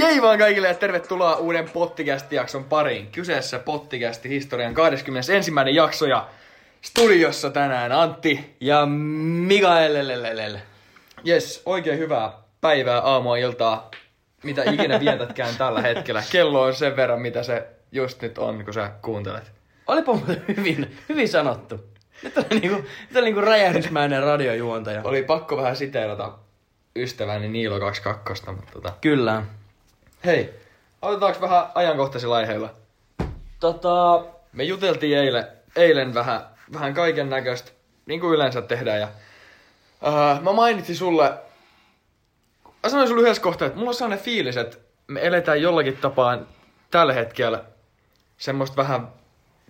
Jei vaan kaikille ja tervetuloa uuden Pottikästi-jakson pariin. Kyseessä Pottikästi historian 21. jakso ja studiossa tänään Antti. Ja Mikael Jes, oikein hyvää päivää, aamua, iltaa, mitä ikinä vietätkään tällä hetkellä. Kello on sen verran, mitä se just nyt on, kun sä kuuntelet. Olipa muuten hyvin, hyvin sanottu. Nyt oli niinku, nyt oli niinku räjähdysmäinen radiojuontaja. Oli pakko vähän siteerata ystäväni Niilo 22, mutta tota... Kyllä. Hei, aloitetaanko vähän ajankohtaisilla aiheilla? Tota, Me juteltiin eilen, eilen vähän, vähän kaiken näköistä, niin kuin yleensä tehdään. Ja, uh, mä mainitsin sulle, mä sanoin sulle yhdessä kohtaa, että mulla on sellainen fiilis, että me eletään jollakin tapaa tällä hetkellä semmoista vähän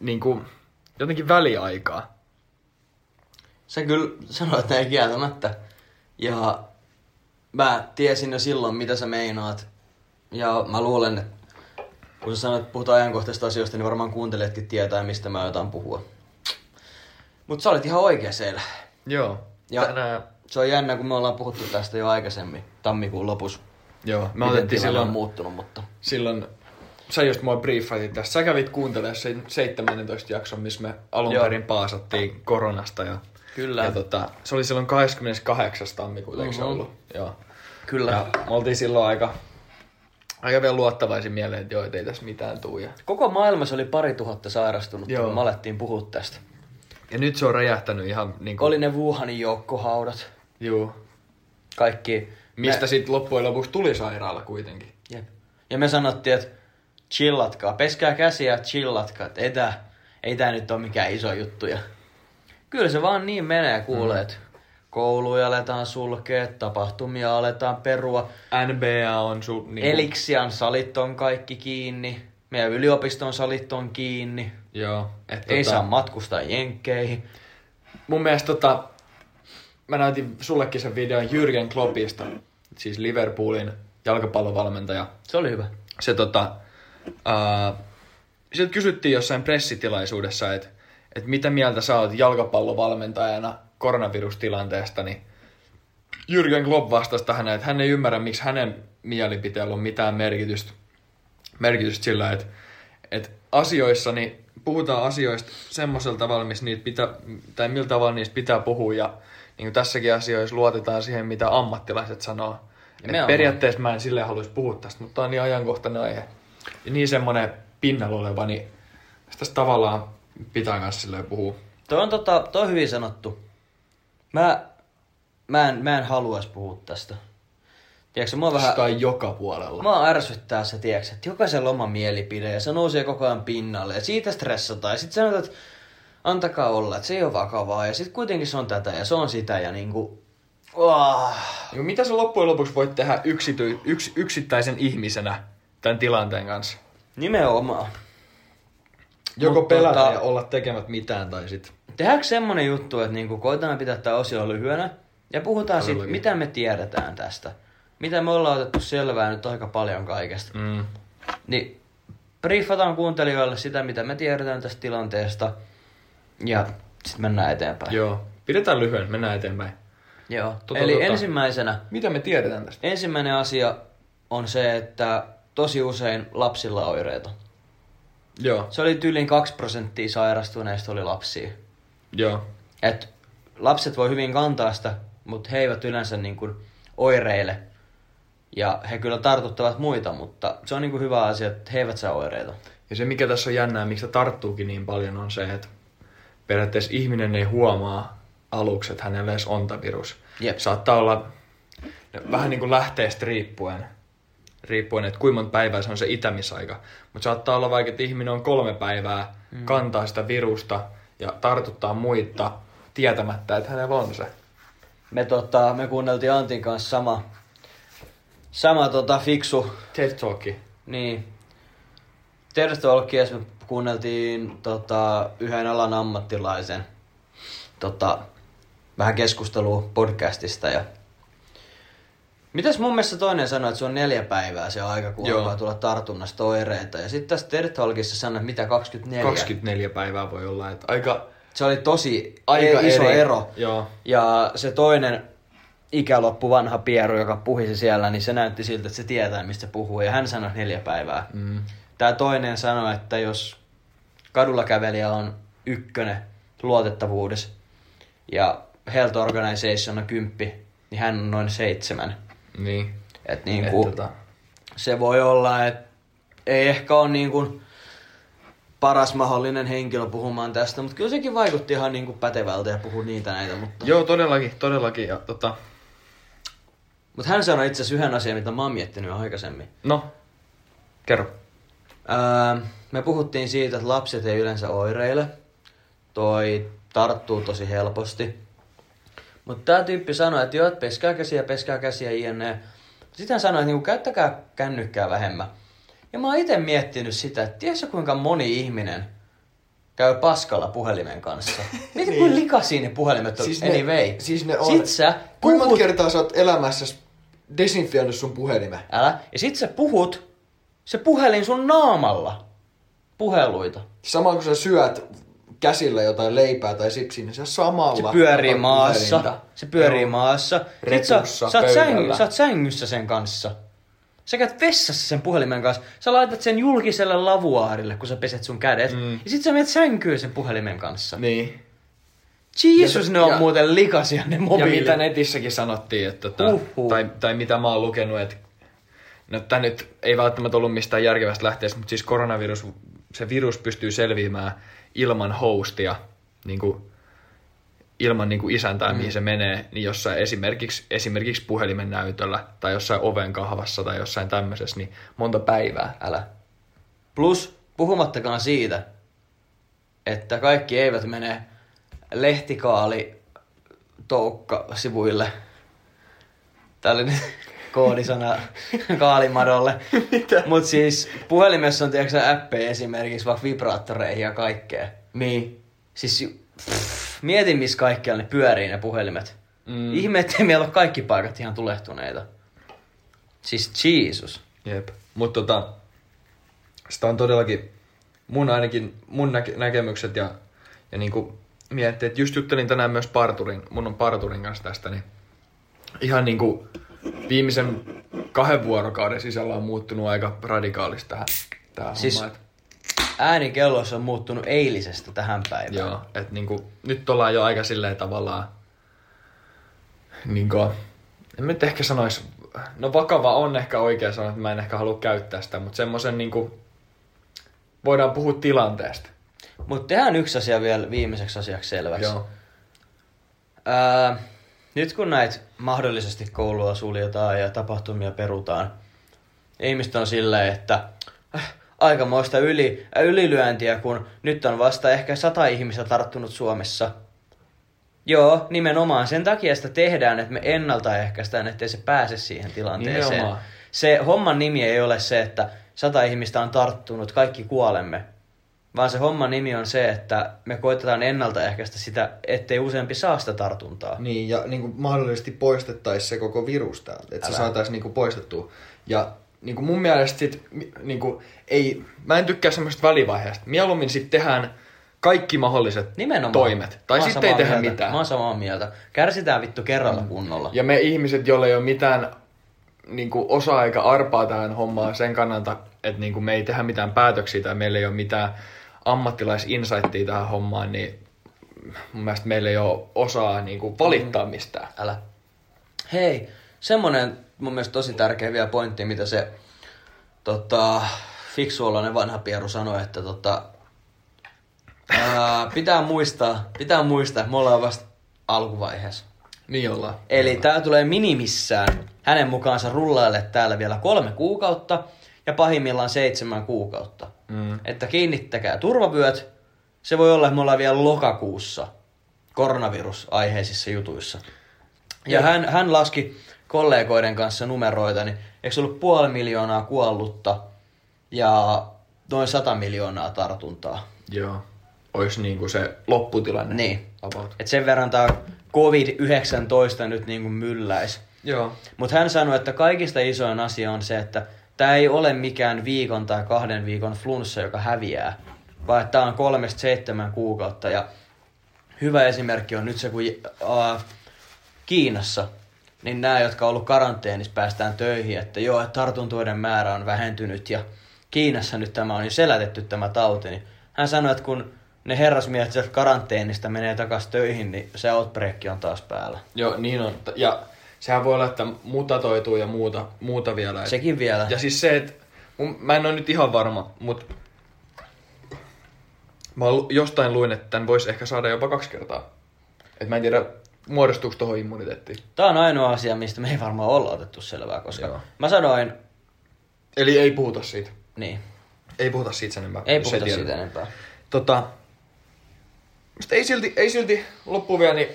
niin kuin, jotenkin väliaikaa. sä kyllä sanoit näin kieltämättä. Ja mä tiesin jo silloin, mitä sä meinaat. Ja mä luulen, että kun sä sanoit, että puhutaan ajankohtaisista asioista, niin varmaan kuuntelijatkin tietää, mistä mä jotain puhua. Mutta sä olit ihan oikea siellä. Joo. Ja Tänään, se on jännä, kun me ollaan puhuttu tästä jo aikaisemmin, tammikuun lopussa. joo, me Miten otettiin silloin, on muuttunut, mutta... silloin, sä just mua briefatit tästä. Sä kävit kuuntelemaan sen 17 jakson, missä me alun Joo. perin paasattiin koronasta. Ja, Kyllä. ja tota, se oli silloin 28. tammikuuta, eikö se Mhm. ollut? Joo. Kyllä. Ja me oltiin silloin aika, aika vielä luottavaisin mieleen, että joo, ei tässä mitään tuu. Ja, Koko maailmassa oli pari tuhatta sairastunut, Joo. kun me alettiin puhua tästä. ja nyt se on räjähtänyt ihan niin kuin, Oli ne Wuhanin joukkohaudat. juu, Kaikki. mistä Me, sitten loppujen lopuksi tuli sairaala kuitenkin. jep. Ja me sanottiin, että chillatkaa, peskää käsiä chillatkaa, että ei tää, ei tää nyt ole mikään iso juttu. Ja kyllä se vaan niin menee, kuulee, että kouluja aletaan sulkea, tapahtumia aletaan perua. NBA on su, niin Eliksian salit on kaikki kiinni. Meidän yliopiston salit on kiinni. Joo. Et, Ei tota, saa matkustaa jenkkeihin. Mun mielestä tota, mä näytin sullekin sen videon Jürgen Kloppista, siis Liverpoolin jalkapallovalmentaja. Se oli hyvä. Se tota, uh, sieltä kysyttiin jossain pressitilaisuudessa, että et mitä mieltä sä oot jalkapallovalmentajana koronavirustilanteesta, niin Jürgen Klopp vastasi tähän, että hän ei ymmärrä, miksi hänen mielipiteellä on mitään merkitystä, merkitystä sillä, että, että asioissa, niin puhutaan asioista semmoisella tavalla, missä niitä pitää, tai millä tavalla niistä pitää puhua, ja niin kuin tässäkin asioissa luotetaan siihen, mitä ammattilaiset sanoo. Et periaatteessa mä en silleen haluaisi puhua tästä, mutta tää on niin ajankohtainen aihe. Ja niin semmoinen pinnalla oleva, niin tästä tavallaan pitää kanssa silleen puhua. Toi on, tota, toi on hyvin sanottu. Mä, mä en, mä en haluaisi puhua tästä. Tiedätkö, mua vähän... Vähän... joka puolella. Mua ärsyttää se, tiedätkö, että jokaisella oma mielipide ja se nousee koko ajan pinnalle ja siitä stressataan. Ja sit sanotaan, että antakaa olla, että se ei ole vakavaa ja sit kuitenkin se on tätä ja se on sitä ja niinku... Oh. Niin mitä sä loppujen lopuksi voit tehdä yksity, yks, yksittäisen ihmisenä tämän tilanteen kanssa? Nimenomaan. Joko Mut pelätä tota- ja olla tekemät mitään tai sit... Tehdäänkö semmonen juttu, että niinku koitetaan pitää tämä osio lyhyenä ja puhutaan siitä, Todellakin. mitä me tiedetään tästä. Mitä me ollaan otettu selvää nyt aika paljon kaikesta. Mm. Niin briefataan kuuntelijoille sitä, mitä me tiedetään tästä tilanteesta. Ja sitten mennään eteenpäin. Joo. Pidetään lyhyen, mennään eteenpäin. Joo. Tota, Eli tota. ensimmäisenä, Mitä me tiedetään tästä? ensimmäinen asia on se, että tosi usein lapsilla on oireita. Joo. Se oli tyylin 2 prosenttia sairastuneista oli lapsia. Joo. Et lapset voi hyvin kantaa sitä, mutta he eivät yleensä niin kuin oireile. Ja he kyllä tartuttavat muita, mutta se on niin kuin hyvä asia, että he eivät saa oireita. Ja se mikä tässä on jännää, miksi se tarttuukin niin paljon, on se, että periaatteessa ihminen ei huomaa aluksi, että hänellä edes on tämä virus. Jep. Saattaa olla vähän niin kuin lähteestä riippuen, riippuen, että kuinka monta päivää se on se itämisaika. Mutta saattaa olla vaikka, että ihminen on kolme päivää, mm. kantaa sitä virusta ja tartuttaa muita tietämättä, että hänellä on se. Me, tota, me kuunneltiin Antin kanssa sama, sama tota, fiksu, TED Talki. niin, tervetuloa me kuunneltiin tota, yhden alan ammattilaisen tota, vähän keskustelua podcastista ja Mitäs mun mielestä toinen sanoi, että se on neljä päivää se aika, kun Joo. alkaa tulla tartunnasta oireita. Ja sitten tässä TED Talkissa sanoi, että mitä 24. 24 päivää voi olla. Että aika, Se oli tosi aika iso eri. ero. Joo. Ja se toinen ikäloppu vanha pieru, joka puhisi siellä, niin se näytti siltä, että se tietää, mistä puhuu. Ja hän sanoi neljä päivää. Mm. Tämä toinen sanoi, että jos kadulla kävelijä on ykkönen luotettavuudessa ja Health Organization on kymppi, niin hän on noin seitsemän. Niin. Et niin Et tota, se voi olla, että ei ehkä ole niin kuin paras mahdollinen henkilö puhumaan tästä, mutta kyllä sekin vaikutti ihan niin kuin pätevältä ja puhui niitä näitä. Mutta, Joo, todellakin, todellakin. Ja, tota, mutta hän sanoi itse asiassa yhden asian, mitä mä oon miettinyt aikaisemmin. no, kerro. Ää, me puhuttiin siitä, että lapset ei yleensä oireile. Toi tarttuu tosi helposti. Mutta tämä tyyppi sanoi, että joo, peskää käsiä, peskää käsiä, jne. Sitten hän sanoi, että niinku, käyttäkää kännykkää vähemmän. Ja mä oon itse miettinyt sitä, että tiedätkö kuinka moni ihminen käy paskalla puhelimen kanssa? Mieti niin. kuin likaisia ne puhelimet on Siis ne- anyway. siis ne on- Sit sä Kuinka puhut, kertaa sä oot elämässä desinfioinut sun puhelimen? älä, ja sit sä puhut se puhelin sun naamalla puheluita. Sama kun sä syöt käsillä jotain leipää tai sipsiä, niin sä samalla... Se pyörii maassa. puhelinta. Se pyörii Joo. maassa. Repussa, sä, sä, oot säng, sä oot sängyssä sen kanssa. Sä käyt vessassa sen puhelimen kanssa. Sä laitat sen julkiselle lavuaarille, kun sä peset sun kädet. Mm. Ja sit sä menet sänkyyn sen puhelimen kanssa. Niin. Jeesus, Ja- ne on ja- muuten likaisia ne Ja mobiilit. mitä netissäkin sanottiin, että tota, tai, tai mitä mä oon lukenut, että no tää nyt ei välttämättä ollut mistään järkevästä lähteestä, mutta siis koronavirus, se virus pystyy selviämään ilman hostia, niin kuin, ilman niin kuin isäntää, mm. mihin se menee, niin jossain esimerkiksi, esimerkiksi puhelimen näytöllä tai jossain oven kahvassa tai jossain tämmöisessä, niin monta päivää. Älä. Plus, puhumattakaan siitä, että kaikki eivät mene lehtikaali toukka sivuille. Tää oli nyt koodisana kaalimadolle. Mut siis puhelimessa on tiedätkö appeja esimerkiksi vaikka vibraattoreihin ja kaikkea. Niin. Siis pff, mieti missä kaikkialla ne pyörii ne puhelimet. Mm. Ihme, ettei meillä ole kaikki paikat ihan tulehtuneita. Siis Jesus. Jep. Mutta tota, sitä on todellakin mun ainakin mun näke- näkemykset ja, ja niinku miettii, että just juttelin tänään myös parturin, mun on parturin kanssa tästä, niin ihan niinku viimeisen kahden vuorokauden sisällä on muuttunut aika radikaalisti tähän, tähän Siis- hommaan. Et, Äänikellossa on muuttunut eilisestä tähän päivään. joo, että niinku, nyt ollaan jo aika silleen tavallaan, niinku, en nyt ehkä sanois, no vakava on ehkä oikea sana, että mä en ehkä halua käyttää sitä, mutta semmoisen niinku, voidaan puhua tilanteesta. Mutta tehdään yksi asia vielä viimeiseksi asiaksi selväksi. Joo. Ää, nyt kun näitä mahdollisesti koulua suljetaan ja tapahtumia perutaan, ihmiset on silleen, että äh, aikamoista yli, äh, ylilyöntiä, kun nyt on vasta ehkä sata ihmistä tarttunut Suomessa. Joo, nimenomaan sen takia sitä tehdään, että me ennaltaehkäistään, ettei se pääse siihen tilanteeseen. Nimenomaan. Se homman nimi ei ole se, että sata ihmistä on tarttunut, kaikki kuolemme. Vaan se homman nimi on se, että me koitetaan ennaltaehkäistä sitä, ettei useampi saa sitä tartuntaa. Niin, ja niin kuin mahdollisesti poistettaisiin se koko virus täältä, että se Älä. saataisiin niin kuin poistettua. Ja niin kuin mun mielestä sit, niin kuin, ei, Mä en tykkää semmoista välivaiheesta. Mieluummin sitten tehdään kaikki mahdolliset Nimenomaan. toimet. Tai sitten ei tehdä mieltä. mitään. Mä oon samaa mieltä. Kärsitään vittu kerralla kunnolla. Ja me ihmiset, joilla ei ole mitään niin kuin osaa eikä arpaa tähän hommaan sen kannalta, että niin kuin me ei tehdä mitään päätöksiä tai meillä ei ole mitään ammattilaisinsightia tähän hommaan, niin mun mielestä meillä ei ole osaa niin kuin valittaa mistään. Älä. Hei, semmonen mun mielestä tosi tärkeä vielä pointti, mitä se tota, fiksuoloinen vanha pieru sanoi, että tota, ää, pitää muistaa, pitää muistaa, että me ollaan vasta alkuvaiheessa. Niin ollaan. Eli tää tulee minimissään hänen mukaansa rullaille täällä vielä kolme kuukautta ja pahimmillaan seitsemän kuukautta. Mm. Että kiinnittäkää turvavyöt. Se voi olla, että me ollaan vielä lokakuussa koronavirusaiheisissa jutuissa. Ja hän, hän laski kollegoiden kanssa numeroita, niin eikö se ollut puoli miljoonaa kuollutta ja noin 100 miljoonaa tartuntaa. Joo. Ois niin kuin se lopputilanne. Niin. About. Et sen verran tää COVID-19 nyt niin kuin mylläis. Joo. Mutta hän sanoi, että kaikista isoin asia on se, että tämä ei ole mikään viikon tai kahden viikon flunssa, joka häviää, vaan tämä on kolmesta seitsemän kuukautta. Ja hyvä esimerkki on nyt se, kun äh, Kiinassa niin nämä, jotka on ollut karanteenissa, päästään töihin, että joo, että tartuntoiden määrä on vähentynyt ja Kiinassa nyt tämä on jo selätetty tämä tauti, niin hän sanoi, että kun ne herrasmiehet sieltä karanteenista menee takaisin töihin, niin se outbreak on taas päällä. Joo, niin on. Ja sehän voi olla, että mutatoituu ja muuta, muuta vielä. Et- Sekin vielä. Ja siis se, että mun- mä en ole nyt ihan varma, mutta mä jostain luin, että tämän voisi ehkä saada jopa kaksi kertaa. Et mä en tiedä, muodostuuko tuohon immuniteettiin. Tämä on ainoa asia, mistä me ei varmaan olla otettu selvää, koska Joo. mä sanoin, Eli ei puhuta siitä. niin, Ei puhuta siitä sen enempää. ei puhuta tiedä. siitä enempää. Tota, mutta ei silti, ei silti loppuun vielä, niin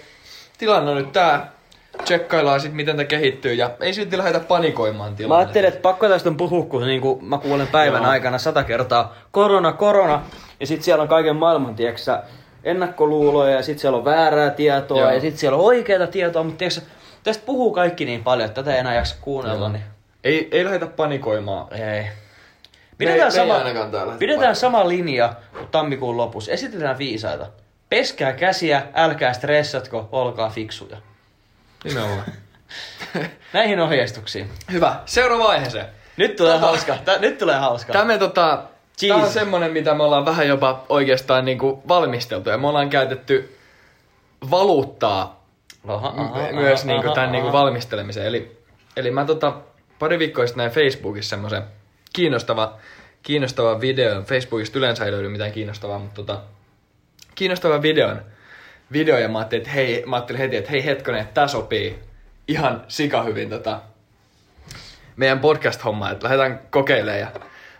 tilanne on nyt tää. Tsekkaillaan sit, miten tämä kehittyy ja ei silti lähdetä panikoimaan Mä tilannetta. ajattelin, että pakko tästä on puhua, kun niin kuin mä kuulen päivän Joo. aikana sata kertaa korona, korona, ja sitten siellä on kaiken maailman, tieksä, ennakkoluuloja, ja sitten siellä on väärää tietoa, Joo. ja sitten siellä on oikeaa tietoa, mutta tieksä, tästä puhuu kaikki niin paljon, että tätä ei enää jaksa kuunnella, niin Ei, ei lähdetä panikoimaan. ei. Me Pidetään, me sama, täällä pidetään sama linja kuin tammikuun lopussa. Esitetään viisaita. Peskää käsiä, älkää stressatko, olkaa fiksuja. Nimenomaan. Näihin ohjeistuksiin. Hyvä. Seuraava aiheeseen. Nyt tulee Tota- hauska. Tä, nyt tulee hauska. Tämä, tota, tää on semmonen, mitä me ollaan vähän jopa oikeastaan niinku valmisteltu. Ja me ollaan käytetty valuuttaa Aha, aha, myös aha, niinku aha, tämän aha. niinku valmistelemiseen. Eli, eli mä tota, pari viikkoa sitten näin Facebookissa semmoisen kiinnostava, kiinnostava videon. Facebookista yleensä ei löydy mitään kiinnostavaa, mutta tota, kiinnostava videon. Video ja mä ajattelin, että hei, mä ajattelin heti, että hei hetkonen, että tää sopii ihan sika hyvin tota, meidän podcast-hommaa, että lähdetään kokeilemaan. Ja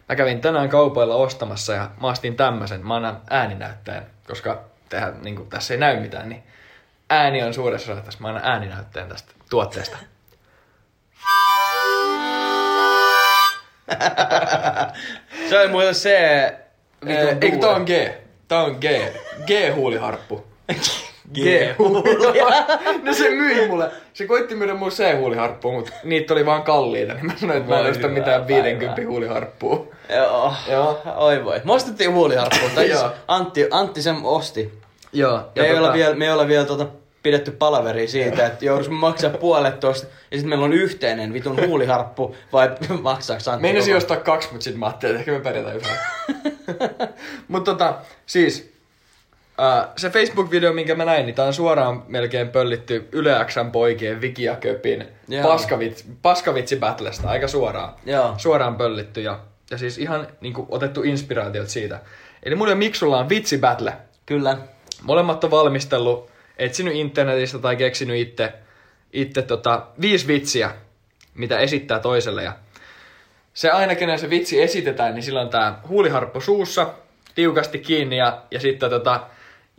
mä kävin tänään kaupoilla ostamassa ja mä astin tämmöisen. Mä annan ääninäyttäjän, koska tehdään, niin kuin, tässä ei näy mitään, niin ääni on suuressa osassa. Mä annan ääninäyttäjän tästä tuotteesta. Se oli muuten se... Eikö tää on G? Tää on G. G-huuliharppu. G-huulia. no se myi mulle. Se koitti myydä mulle C-huuliharppua, mutta niitä oli vaan kalliita. Niin mä sanoin, että mä en osta mitään päivää. 50 huuliharppua. Joo. Joo. Oi voi. Me ostettiin huuliharppua. Tai siis. Antti, Antti sen osti. Joo. Ja me, ei olla vielä, me ei olla vielä tota pidetty palaveria siitä, että jouduis me maksaa puolet tosta, ja sitten meillä on yhteinen vitun huuliharppu, vai maksaaks Antti Meinasin ostaa kaksi, mutta sitten mä ajattelin, että ehkä me pärjätään yhdellä. mutta tota, siis äh, se Facebook-video, minkä mä näin, niin tää on suoraan melkein pöllitty Yle Xn poikien Viki ja Köpin paskavits, paskavitsi battlesta, aika suoraan. Joo. Suoraan pöllitty ja, ja siis ihan niinku, otettu inspiraatiot siitä. Eli mun ja Miksulla on vitsi battle. Kyllä. Molemmat on valmistellut, etsinyt internetistä tai keksinyt itse, itse tota, viisi vitsiä, mitä esittää toiselle. Ja se aina, kenen se vitsi esitetään, niin sillä on tää huuliharppu suussa, tiukasti kiinni ja, ja sitten tota,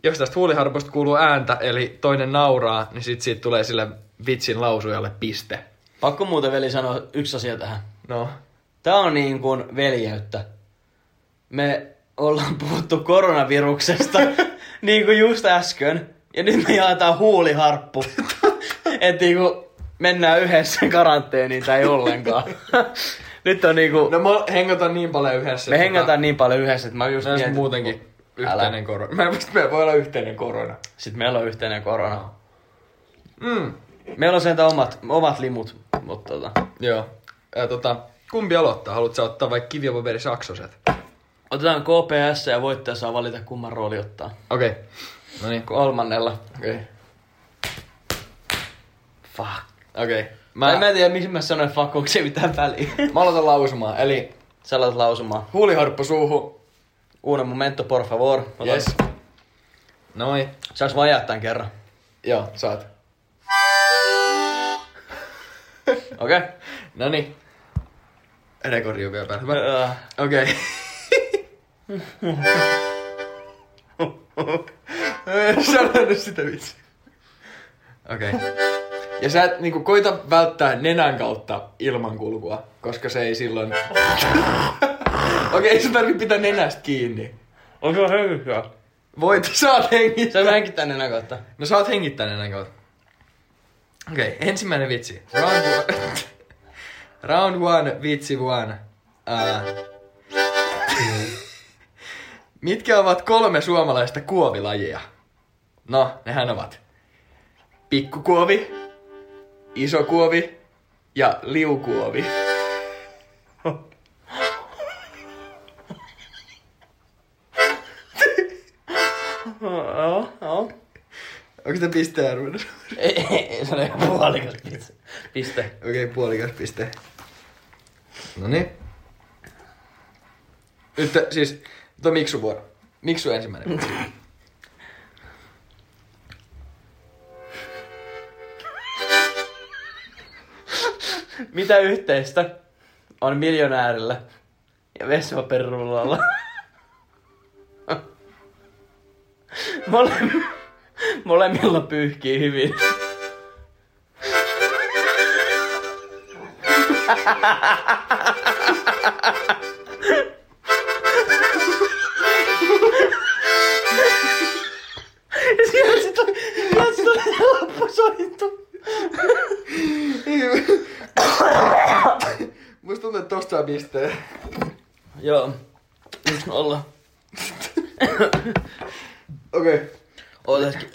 jos tästä huuliharpusta kuuluu ääntä, eli toinen nauraa, niin sit siitä tulee sille vitsin lausujalle piste. Pakko muuten veli sanoa yksi asia tähän. No, Tää on niin kuin veljeyttä. Me ollaan puhuttu koronaviruksesta niin kuin just äsken. Ja nyt me jaetaan huuliharppu. että niin kuin mennään yhdessä karanteeniin tai ollenkaan. nyt on niinku... no mä hengataan niin paljon yhdessä. me hengataan niin paljon yhdessä, että mä just Tota, mietin, muutenkin Älä. yhteinen korona. Mä en muista, meillä voi olla yhteinen korona. Sitten meillä on yhteinen korona. Mm. Meillä on sen omat, omat limut, mutta tota... Joo. Ja tota, kumpi aloittaa? Haluatko ottaa vaikka kiviopaperi saksoset? Otetaan KPS ja voittaja saa valita kumman rooli ottaa. Okei. Okay. No niin. Kolmannella. Okei. Okay. Fuck. Okei. Okay. Mä... Mä, mä en tiedä, missä mä sanoin, fuck, onko se mitään väliä. mä aloitan lausumaan. Eli Sä alat lausumaan. huuliharppu suuhun. Uno momento, por favor. Otan- Yes. Noin. Saas vajaa tän kerran. Joo, saat. Okei. Okay. No niin. Rekordi on vielä päällä. Hyvä. Okei. Sano nyt sitä vitsi. Okei. Okay. Ja sä et niinku koita välttää nenän kautta ilmankulkua, koska se ei silloin... Okei, okay, ei sun tarvi pitää nenästä kiinni. On se hengittää. Voit, saat hengittää. Sä hengittää nenän kautta. No saat hengittää nenän kautta. Okei, okay, ensimmäinen vitsi. Round one. Round one, vitsi one. Uh, mitkä ovat kolme suomalaista kuovilajia? No, nehän ovat pikkukuovi, isokuovi ja liukuovi. Onko sitä pistearvoinen? Ei, ei, se oli ihan puolikas piste. Piste. Okei, okay, puolikas piste. No niin. Nyt siis, tuo Miksu vuoro. Miksu ensimmäinen. Mitä yhteistä on miljonäärillä ja vessapaperullalla? Mole- molemmilla pyyhkii hyvin. Ja siellä sit on, siellä sit on loppusointu. Musta tuntuu, että tosta saa pisteen. Joo. Yksi nolla. Okei. Okay. Oota hetki.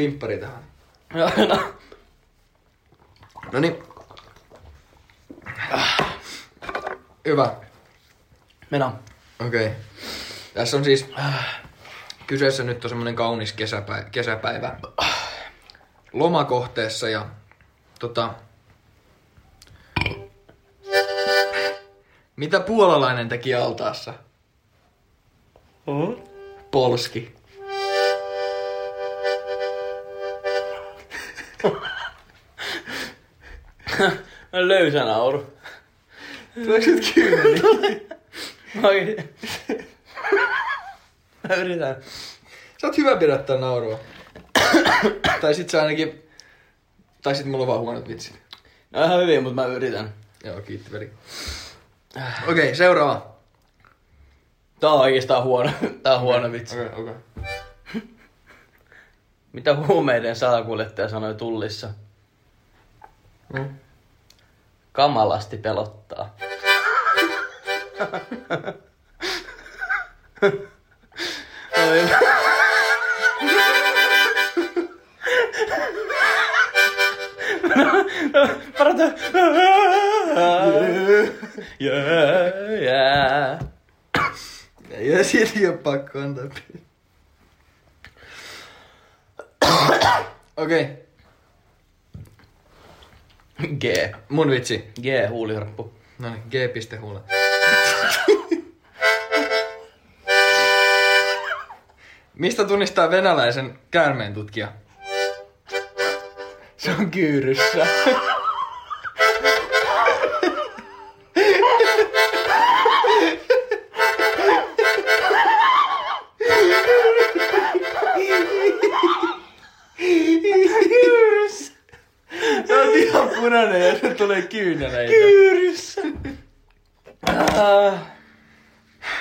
Limppari tähän. Joo, no. No niin. Hyvä. Meno. Okei. Okay. Tässä on siis kyseessä nyt on semmonen kaunis kesäpäivä, kesäpäivä lomakohteessa ja tota... Mitä puolalainen teki altaassa? Oho. Polski. Löysä nauru. Tuleeko nyt? Mä oikein- Mä yritän. Sä oot hyvä pidättää naurua. tai sit sä ainakin... Tai sit mulla on vaan huonot vitsit. No ihan hyvin, mutta mä yritän. Joo, kiitti veli. Okei, okay, seuraava. Tää on oikeastaan huono. Tää on huono vitsi. Okei, okay, okei. Okay. Mitä huumeiden salakuljettaja sanoi tullissa? Mm. Kamalasti pelottaa. Oi. Parata. Yeah, yeah. Ei ole pakko antaa. Okei, okay. G. mun vitsi. G, huulirappu. No niin, G. Huule. Mistä tunnistaa venäläisen käärmeen tutkija? Se on kyyryssä. Se on ihan punainen ja se tulee kyyneleitä. Kyyryssä. Ah,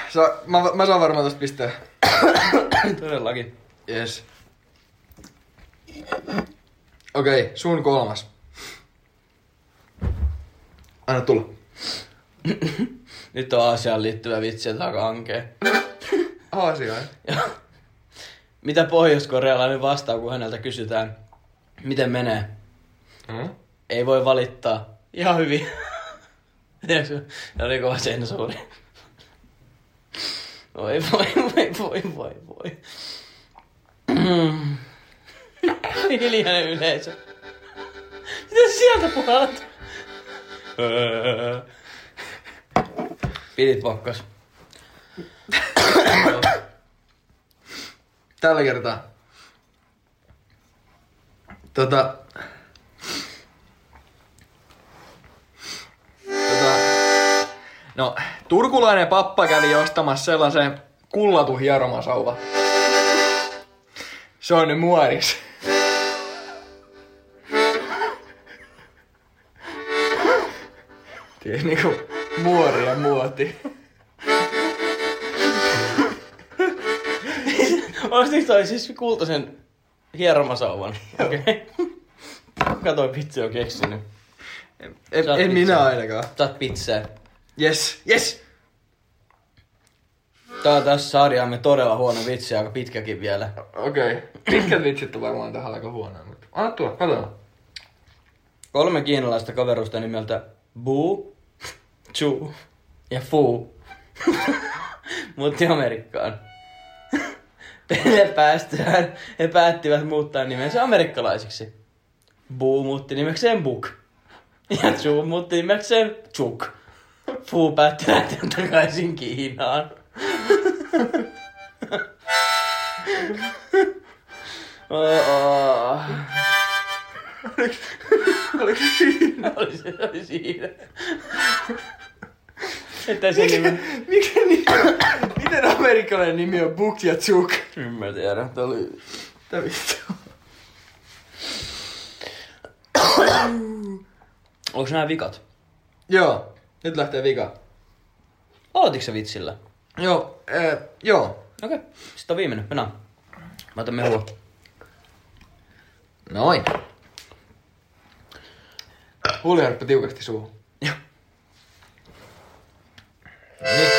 Sa, mä, mä saan varmaan tosta pisteen. todellakin. Yes. Okei, okay, sun kolmas. Anna tulla. Nyt on Aasiaan liittyvä vitsi, että aika ankea. Aasiaan. Ja mitä pohjois-korealainen vastaa, kun häneltä kysytään, miten menee? Hmm? Ei voi valittaa. Ihan hyvin. Tiedätkö? Ja oli kova sensuuri. Voi voi voi voi voi voi. Hiljainen yleisö. Mitä sieltä puhalat? Pidit pokkas. Tällä kertaa. Tota... Tota... No, turkulainen pappa kävi ostamassa sellaisen kullatun hieromasauva. Se on nyt muoris. Tiedät niinku muori ja muoti. Ostitko toi siis kultaisen hieromasauvan? Okei. Okay. Katoi vitsi on keksinyt. En, Saat en pizzaa. minä ainakaan. Saat pizzaa. Yes, yes! Tää on tässä sarjaamme todella huono vitsi, aika pitkäkin vielä. Okei. Okay. Pitkät vitsit on varmaan tähän aika huonoa, mutta anna tulla, katsotaan. kolme kiinalaista kaverusta nimeltä Bu, Chu ja Fu muutti Amerikkaan. Päästyään he päättivät muuttaa nimensä amerikkalaisiksi. Bu muutti nimekseen Buk. Ja Chu muutti nimekseen Chuk. Fu päätti lähteä takaisin Kiinaan. Oh, oh. Oliko siinä? Oli se, oli siinä. Että se nimi... Mikä nimi? Miten amerikkalainen nimi on Book ja Chuk? En mä tiedä, että oli... Mitä vittu? Onks nää vikat? Joo, nyt lähtee vika. Aloititko sä vitsillä? Joo, äh, joo. Okei, okay. sitten on viimeinen. Mennään. Mä otan mehua. Noin. Huuliharppa tiukasti suuhun. Joo. Niin.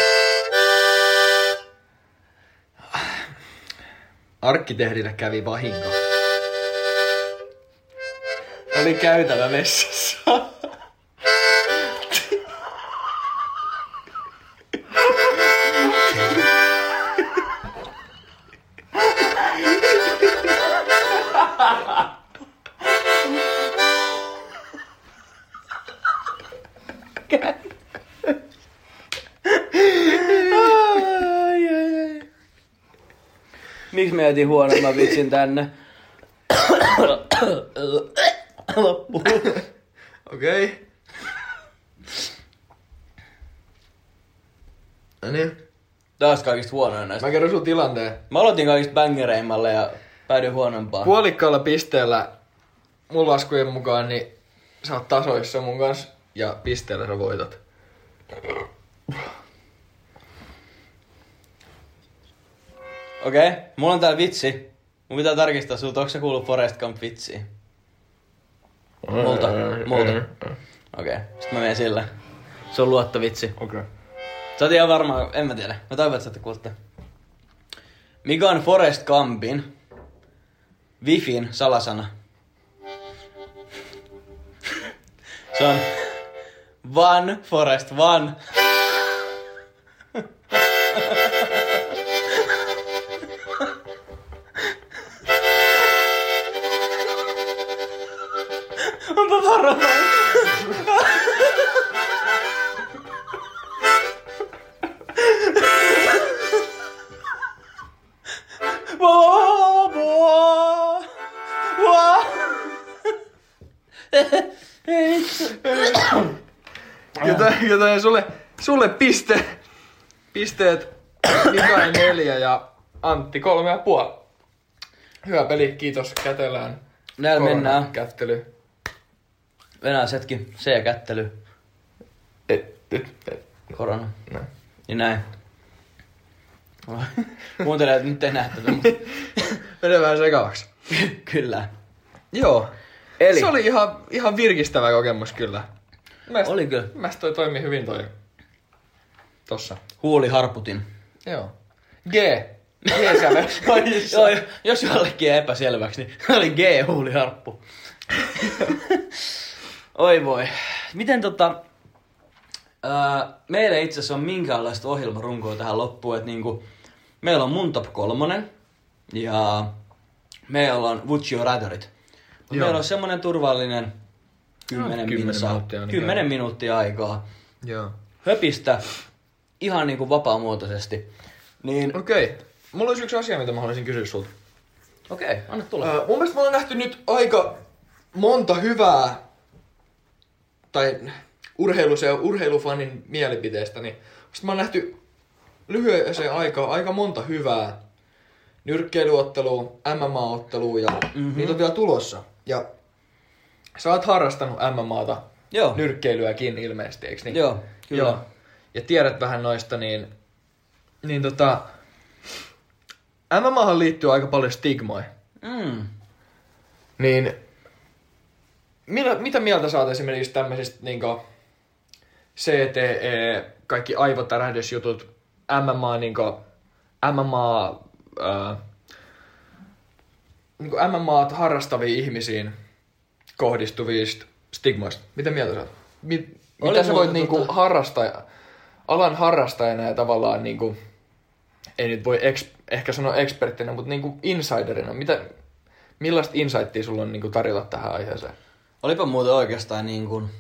Arkkitehdille kävi vahinko. Oli käytävä vessassa. Jätin huonomman vitsin tänne? Loppu. Okei. Okay. No niin. Taas kaikista huonoin näistä. Mä kerron sun tilanteen. Mä aloitin kaikista bangereimmalle ja päädyin huonompaan. Puolikkaalla pisteellä mun laskujen mukaan, niin sä oot tasoissa mun kanssa ja pisteellä sä voitat. Okei, okay. mulla on täällä vitsi. Mun pitää tarkistaa sulta, onko se kuullut Forest Camp vitsiin? Multa, multa. Okei, okay. sitten mä menen sillä. Se on luottovitsi. Okei. Sä oot ihan varmaan, en mä tiedä. Mä toivon, että sä. Mikä on Forest Campin Wifin salasana? Se on One Forest One. Joten, sulle, sulle piste, pisteet Mikael neljä ja Antti kolme ja puoli. Hyvä peli, kiitos kätelään. Näillä mennään. Kättely. Venäjä setki, C-kättely, Et, et, et. korona. Näin. Niin näin. Kuuntele, että nyt ei näe tätä, mutta Menee vähän sekavaksi. kyllä. Joo. Eli? Se oli ihan, ihan virkistävä kokemus kyllä. Mielestäni, Oli kyllä. Mielestäni toi toimi hyvin toi tossa. Huuli harputin. Joo. G. G-sävel. Joo, jos jollekin jäi epäselväksi, niin oli G-huuliharppu. Oi voi. Miten tota... Ää, meillä ei itse asiassa on minkäänlaista ohjelmarunkoa tähän loppuun, että niinku, meillä on mun top kolmonen ja meillä on Would You Ratherit. Meillä on semmonen turvallinen 10 kymmenen minuuttia, minuuttia ainakin. 10 minuuttia aikaa Joo. höpistä ihan niinku vapaamuotoisesti. Niin Okei. Okay. Mulla olisi yksi asia, mitä mä haluaisin kysyä sulta. okei, okay, anna tulla. Uh, mun mielestä me ollaan nähty nyt aika monta hyvää, tai urheilu, ja urheilufanin mielipiteestä, niin musta mä oon nähty lyhyeseen aikaan aika monta hyvää nyrkkeilyottelua, MMA-ottelua ja mm-hmm. niitä on vielä tulossa. Ja sä oot harrastanut MMAta, Joo. nyrkkeilyäkin ilmeisesti, eikö niin? Joo, kyllä. Joo. Ja tiedät vähän noista, niin, niin tota, MMAhan liittyy aika paljon stigmoja. Mm. Niin, mitä, mitä mieltä sä oot esimerkiksi tämmöisistä niinku CTE, kaikki aivotärähdysjutut, MMA, niinku, MMA, ää, niinku MMA harrastaviin ihmisiin kohdistuvista stigmoista. Mitä mieltä sä oot? Mi- Oli mitä sä voit niinku tota- harrastaja, alan harrastajana ja tavallaan niinku, ei nyt voi eks, ehkä sanoa eksperttinä, mutta niinku insiderina, mitä, millaista insightia sulla on niinku tarjota tähän aiheeseen? Olipa muuten oikeastaan niin kuin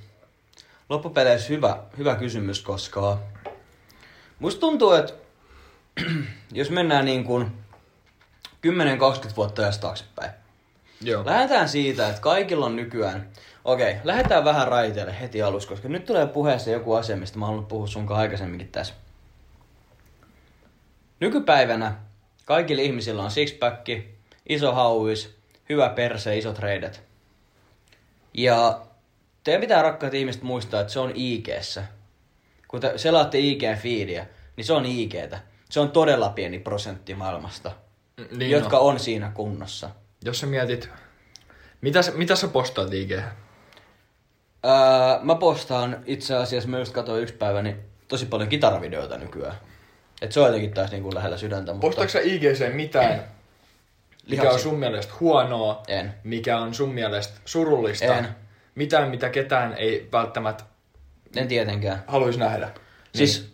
loppupeleissä hyvä, hyvä kysymys, koska musta tuntuu, että jos mennään niin kuin 10-20 vuotta ajasta taaksepäin, Joo. Lähdetään siitä, että kaikilla on nykyään... Okei, lähdetään vähän raiteille heti alussa, koska nyt tulee puheessa joku asia, mistä mä haluan puhua sun aikaisemminkin tässä. Nykypäivänä kaikilla ihmisillä on sixpack, iso hauis, hyvä perse, isot reidet. Ja teidän pitää rakkaat ihmiset muistaa, että se on IGssä. Kun te selaatte IG-fiidiä, niin se on IGtä. Se on todella pieni prosentti maailmasta, Niin jotka no. on siinä kunnossa. Jos sä mietit, mitä, sä- mitä sä postaat IG? Öö, mä postaan itse asiassa, mä just katsoin yksi päivä, niin tosi paljon kitaravideoita nykyään. Et se on jotenkin taas niinku lähellä sydäntä, mutta... Postaatko sä IGC mitään, mikä Lihaksia. on sun mielestä huonoa, En. mikä on sun mielestä surullista, En. mitään mitä ketään ei välttämättä En tietenkään. haluaisi nähdä. Siis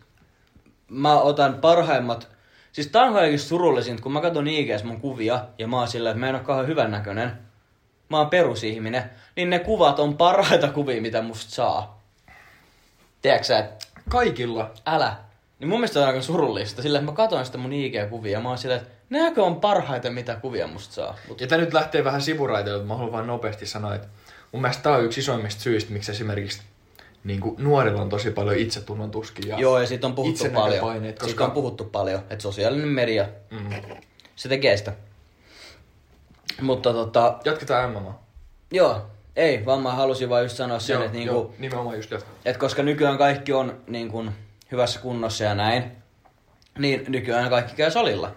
mä otan parhaimmat... Siis tää on kaikista surullisinta, kun mä katson IGS mun kuvia ja mä oon sillä, että mä en oo kauhean hyvän näköinen. Mä oon perusihminen. Niin ne kuvat on parhaita kuvia, mitä musta saa. Tiedätkö sä, että Kaikilla. älä. Niin mun mielestä on aika surullista, sillä että mä katson sitä mun IG-kuvia ja mä oon silleen, että nääkö on parhaita, mitä kuvia musta saa. Mut Ja tää nyt lähtee vähän sivuraiteilta, mutta mä haluan vaan nopeasti sanoa, että mun mielestä tää on yksi isoimmista syistä, miksi esimerkiksi niin kuin nuorilla on tosi paljon itsetunnon tuskia. Joo, ja siitä on puhuttu paljon. itsenäköpaineet, Koska... Siitä on puhuttu paljon, että sosiaalinen media, Mm. se tekee sitä. Mutta tota, Jatketaan MMA. joo, ei, vaan mä halusin vaan just sanoa sen, Joo, että, joo, niinku, nimenomaan just jatka. että koska nykyään kaikki on niinku, hyvässä kunnossa ja näin, niin nykyään kaikki käy salilla.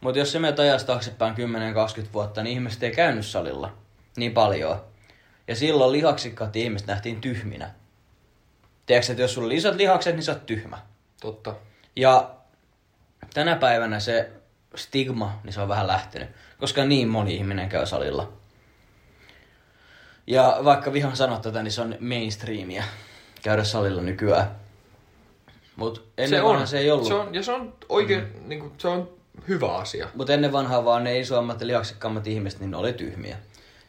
Mutta jos se menet ajasta taaksepäin 10-20 vuotta, niin ihmiset ei käynyt salilla niin paljon. Ja silloin lihaksikkaat ihmiset nähtiin tyhminä. Tiedätkö, että jos sulla oli isot lihakset, niin sä oot tyhmä. Totta. Ja tänä päivänä se stigma, niin se on vähän lähtenyt, koska niin moni ihminen käy salilla. Ja vaikka vihan sanoa tätä, niin se on mainstreamia käydä salilla nykyään. Mut ennen vanhaa se ei ollut. Se on, ja se on oikein, mm. niin kuin, se on hyvä asia. Mutta ennen vanhaa vaan ne isoimmat ja lihaksikkaammat ihmiset, niin ne oli tyhmiä.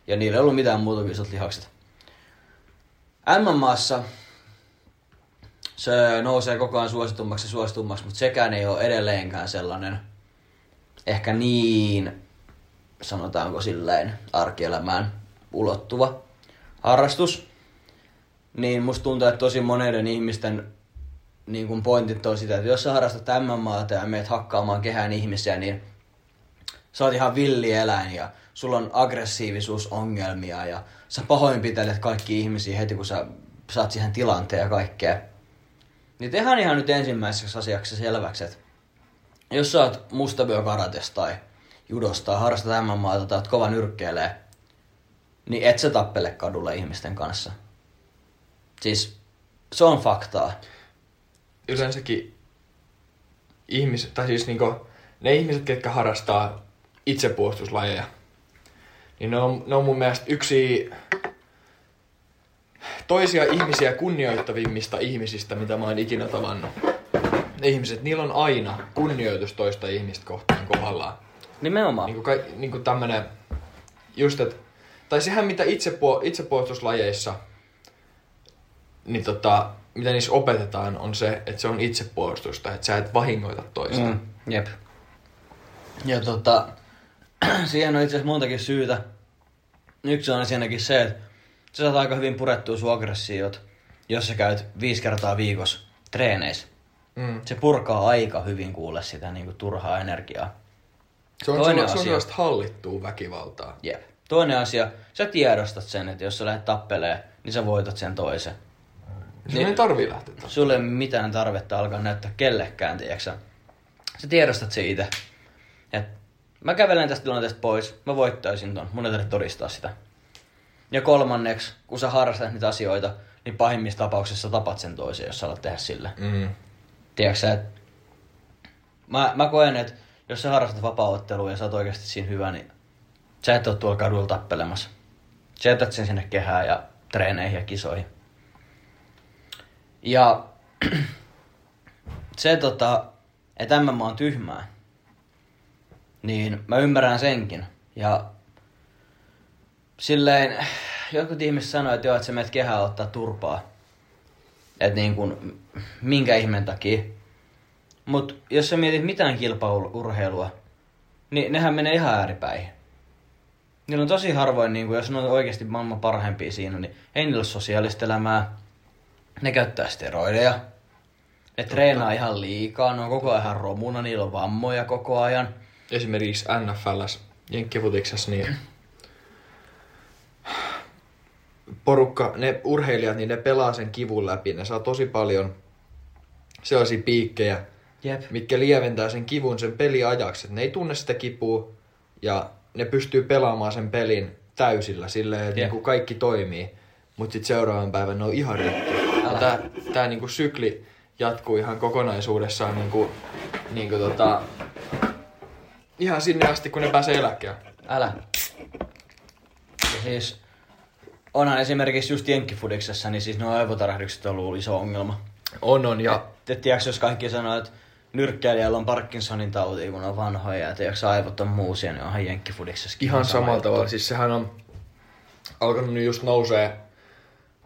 Ja niillä ei ollut mitään muuta kuin isot lihakset. MMAssa se nousee koko ajan suositummaksi ja suositummaksi, mutta sekään ei ole edelleenkään sellainen ehkä niin, sanotaanko silleen, arkielämään ulottuva harrastus. Niin musta tuntuu, että tosi moneiden ihmisten niin kun pointit on sitä, että jos sä harrastat MMAta ja meet hakkaamaan kehään ihmisiä, niin sä oot ihan villi eläin ja sulla on aggressiivisuusongelmia ja sä pahoinpitelet kaikki ihmisiä heti kun sä saat siihen tilanteen ja kaikkea. Niin tehdään ihan nyt ensimmäiseksi asiaksi selväksi, että jos sä oot mustavyökaratesta tai judosta tai harrastat MMAta tai oot kova nyrkkeilee, niin et sä tappele kadulla ihmisten kanssa. Siis se on faktaa. Yleensäkin ihmiset, tai siis niinku, ne ihmiset, ketkä harrastaa itsepuolustuslajeja, niin ne on, ne on mun mielestä yksi toisia ihmisiä kunnioittavimmista ihmisistä, mitä mä oon ikinä tavannut. Ne ihmiset, niillä on aina kunnioitus toista ihmistä kohtaan kohdallaan. Nimenomaan. Niin kuin, kai, niin kuin tämmönen, just et, tai sehän mitä itsepuo, itsepuolustuslajeissa, niin tota, mitä niissä opetetaan on se, että se on itsepuolustusta, että sä et vahingoita toista. Mm, jep. Ja tota, siihen on itse asiassa montakin syytä. Yksi on ensinnäkin se, että sä saat aika hyvin purettua sun aggressiot, jos sä käyt viisi kertaa viikossa treeneissä. Mm. Se purkaa aika hyvin kuule sitä niinku turhaa energiaa. Se on, Toinen se on, se on asia. hallittua väkivaltaa. Jep. Toinen asia, sä tiedostat sen, että jos sä lähdet tappelee, niin sä voitat sen toisen. Sun Niin. ei tarvii lähteä. Sulle ei mitään tarvetta alkaa näyttää kellekään, tiedätkö sä? Sä tiedostat se itse. Et mä kävelen tästä tilanteesta pois, mä voittaisin ton, mun ei tarvitse todistaa sitä. Ja kolmanneksi, kun sä harrastat niitä asioita, niin pahimmissa tapauksissa tapat sen toisen, jos sä alat tehdä sille. Mm. Tiedätkö sä, että mä, mä koen, että jos sä harrastat vapaa ja sä oot oikeasti siinä hyvä, niin sä et oo tuolla kadulla tappelemassa. Sä jätät sen sinne kehään ja treeneihin ja kisoihin. Ja se tota, että MMA on tyhmää, niin mä ymmärrän senkin. Ja silleen, jotkut ihmiset sanoo, että joo, että sä menet kehää ottaa turpaa. Että niin kun, minkä ihmeen takia. Mut jos sä mietit mitään kilpaurheilua, niin nehän menee ihan ääripäihin. Niillä on tosi harvoin, niin kun, jos ne on oikeasti maailman parhaimpia siinä, niin ei niillä ole sosiaalista elämää. Ne käyttää steroideja. Ne treenaa ihan liikaa, ne on koko ajan romuna, niillä on vammoja koko ajan. Esimerkiksi NFLs, Jenkkifutiksessa, niin porukka, ne urheilijat, niin ne pelaa sen kivun läpi. Ne saa tosi paljon sellaisia piikkejä, Jep. mitkä lieventää sen kivun sen peliajaksi. Ne ei tunne sitä kipua ja ne pystyy pelaamaan sen pelin täysillä silleen, että niinku kaikki toimii. Mutta sitten seuraavan päivän ne on ihan rikki. Tää, tää niinku sykli jatkuu ihan kokonaisuudessaan niinku, niinku tota, ihan sinne asti, kun ne pääsee eläkkeelle. Älä. Ja siis, onhan esimerkiksi just Jenkkifudiksessa, niin siis nuo aivotärähdykset on ollut iso ongelma. On, on. Ja Te tiedätkö, jos kaikki sanoo, että nyrkkeilijällä on Parkinsonin tauti, kun on vanhoja, ja tiedätkö, aivot on muusia, niin onhan Jenkkifudiksessakin ihan sama samalla tavalla. Siis sehän on alkanut nyt just nousee.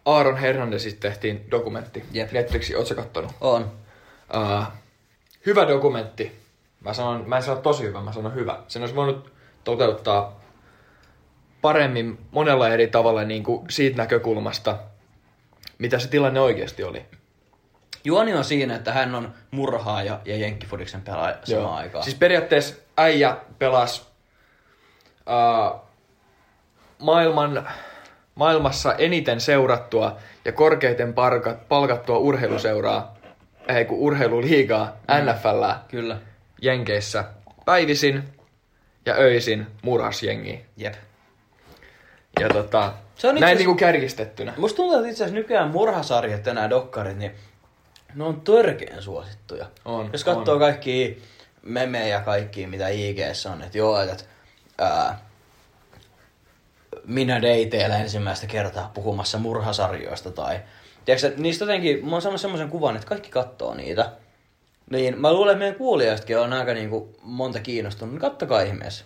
Aaron Hernandezista tehtiin dokumentti. Jep. Netflixin, ootko kattonut? On. Uh, hyvä dokumentti. Mä, sanon, mä en sano tosi hyvä, mä sanon hyvä. Sen olisi voinut toteuttaa paremmin monella eri tavalla niin kuin siitä näkökulmasta, mitä se tilanne oikeasti oli. Juoni on siinä, että hän on murhaaja ja Jenkkifudiksen pelaaja samaan aikaan. Siis periaatteessa äijä pelasi uh, maailman, maailmassa eniten seurattua ja korkeiten parkat, palkattua urheiluseuraa, ei kun urheiluliigaa, mm. NFL Kyllä. Jenkeissä päivisin ja öisin murhas jengi. Jep. Ja tota, Se on näin niinku kärjistettynä. Musta tuntuu, että itse asiassa nykyään murhasarjat ja nämä dokkarit, niin ne on törkeen suosittuja. On, Jos katsoo on. kaikki memejä ja kaikki, mitä IGS on, että joo, että ää, minä dateilla ensimmäistä kertaa puhumassa murhasarjoista tai... Tiedätkö, niistä jotenkin, mä oon saanut semmoisen kuvan, että kaikki katsoo niitä. Niin mä luulen, että meidän kuulijoistakin on aika niinku monta kiinnostunut, niin kattokaa ihmeessä.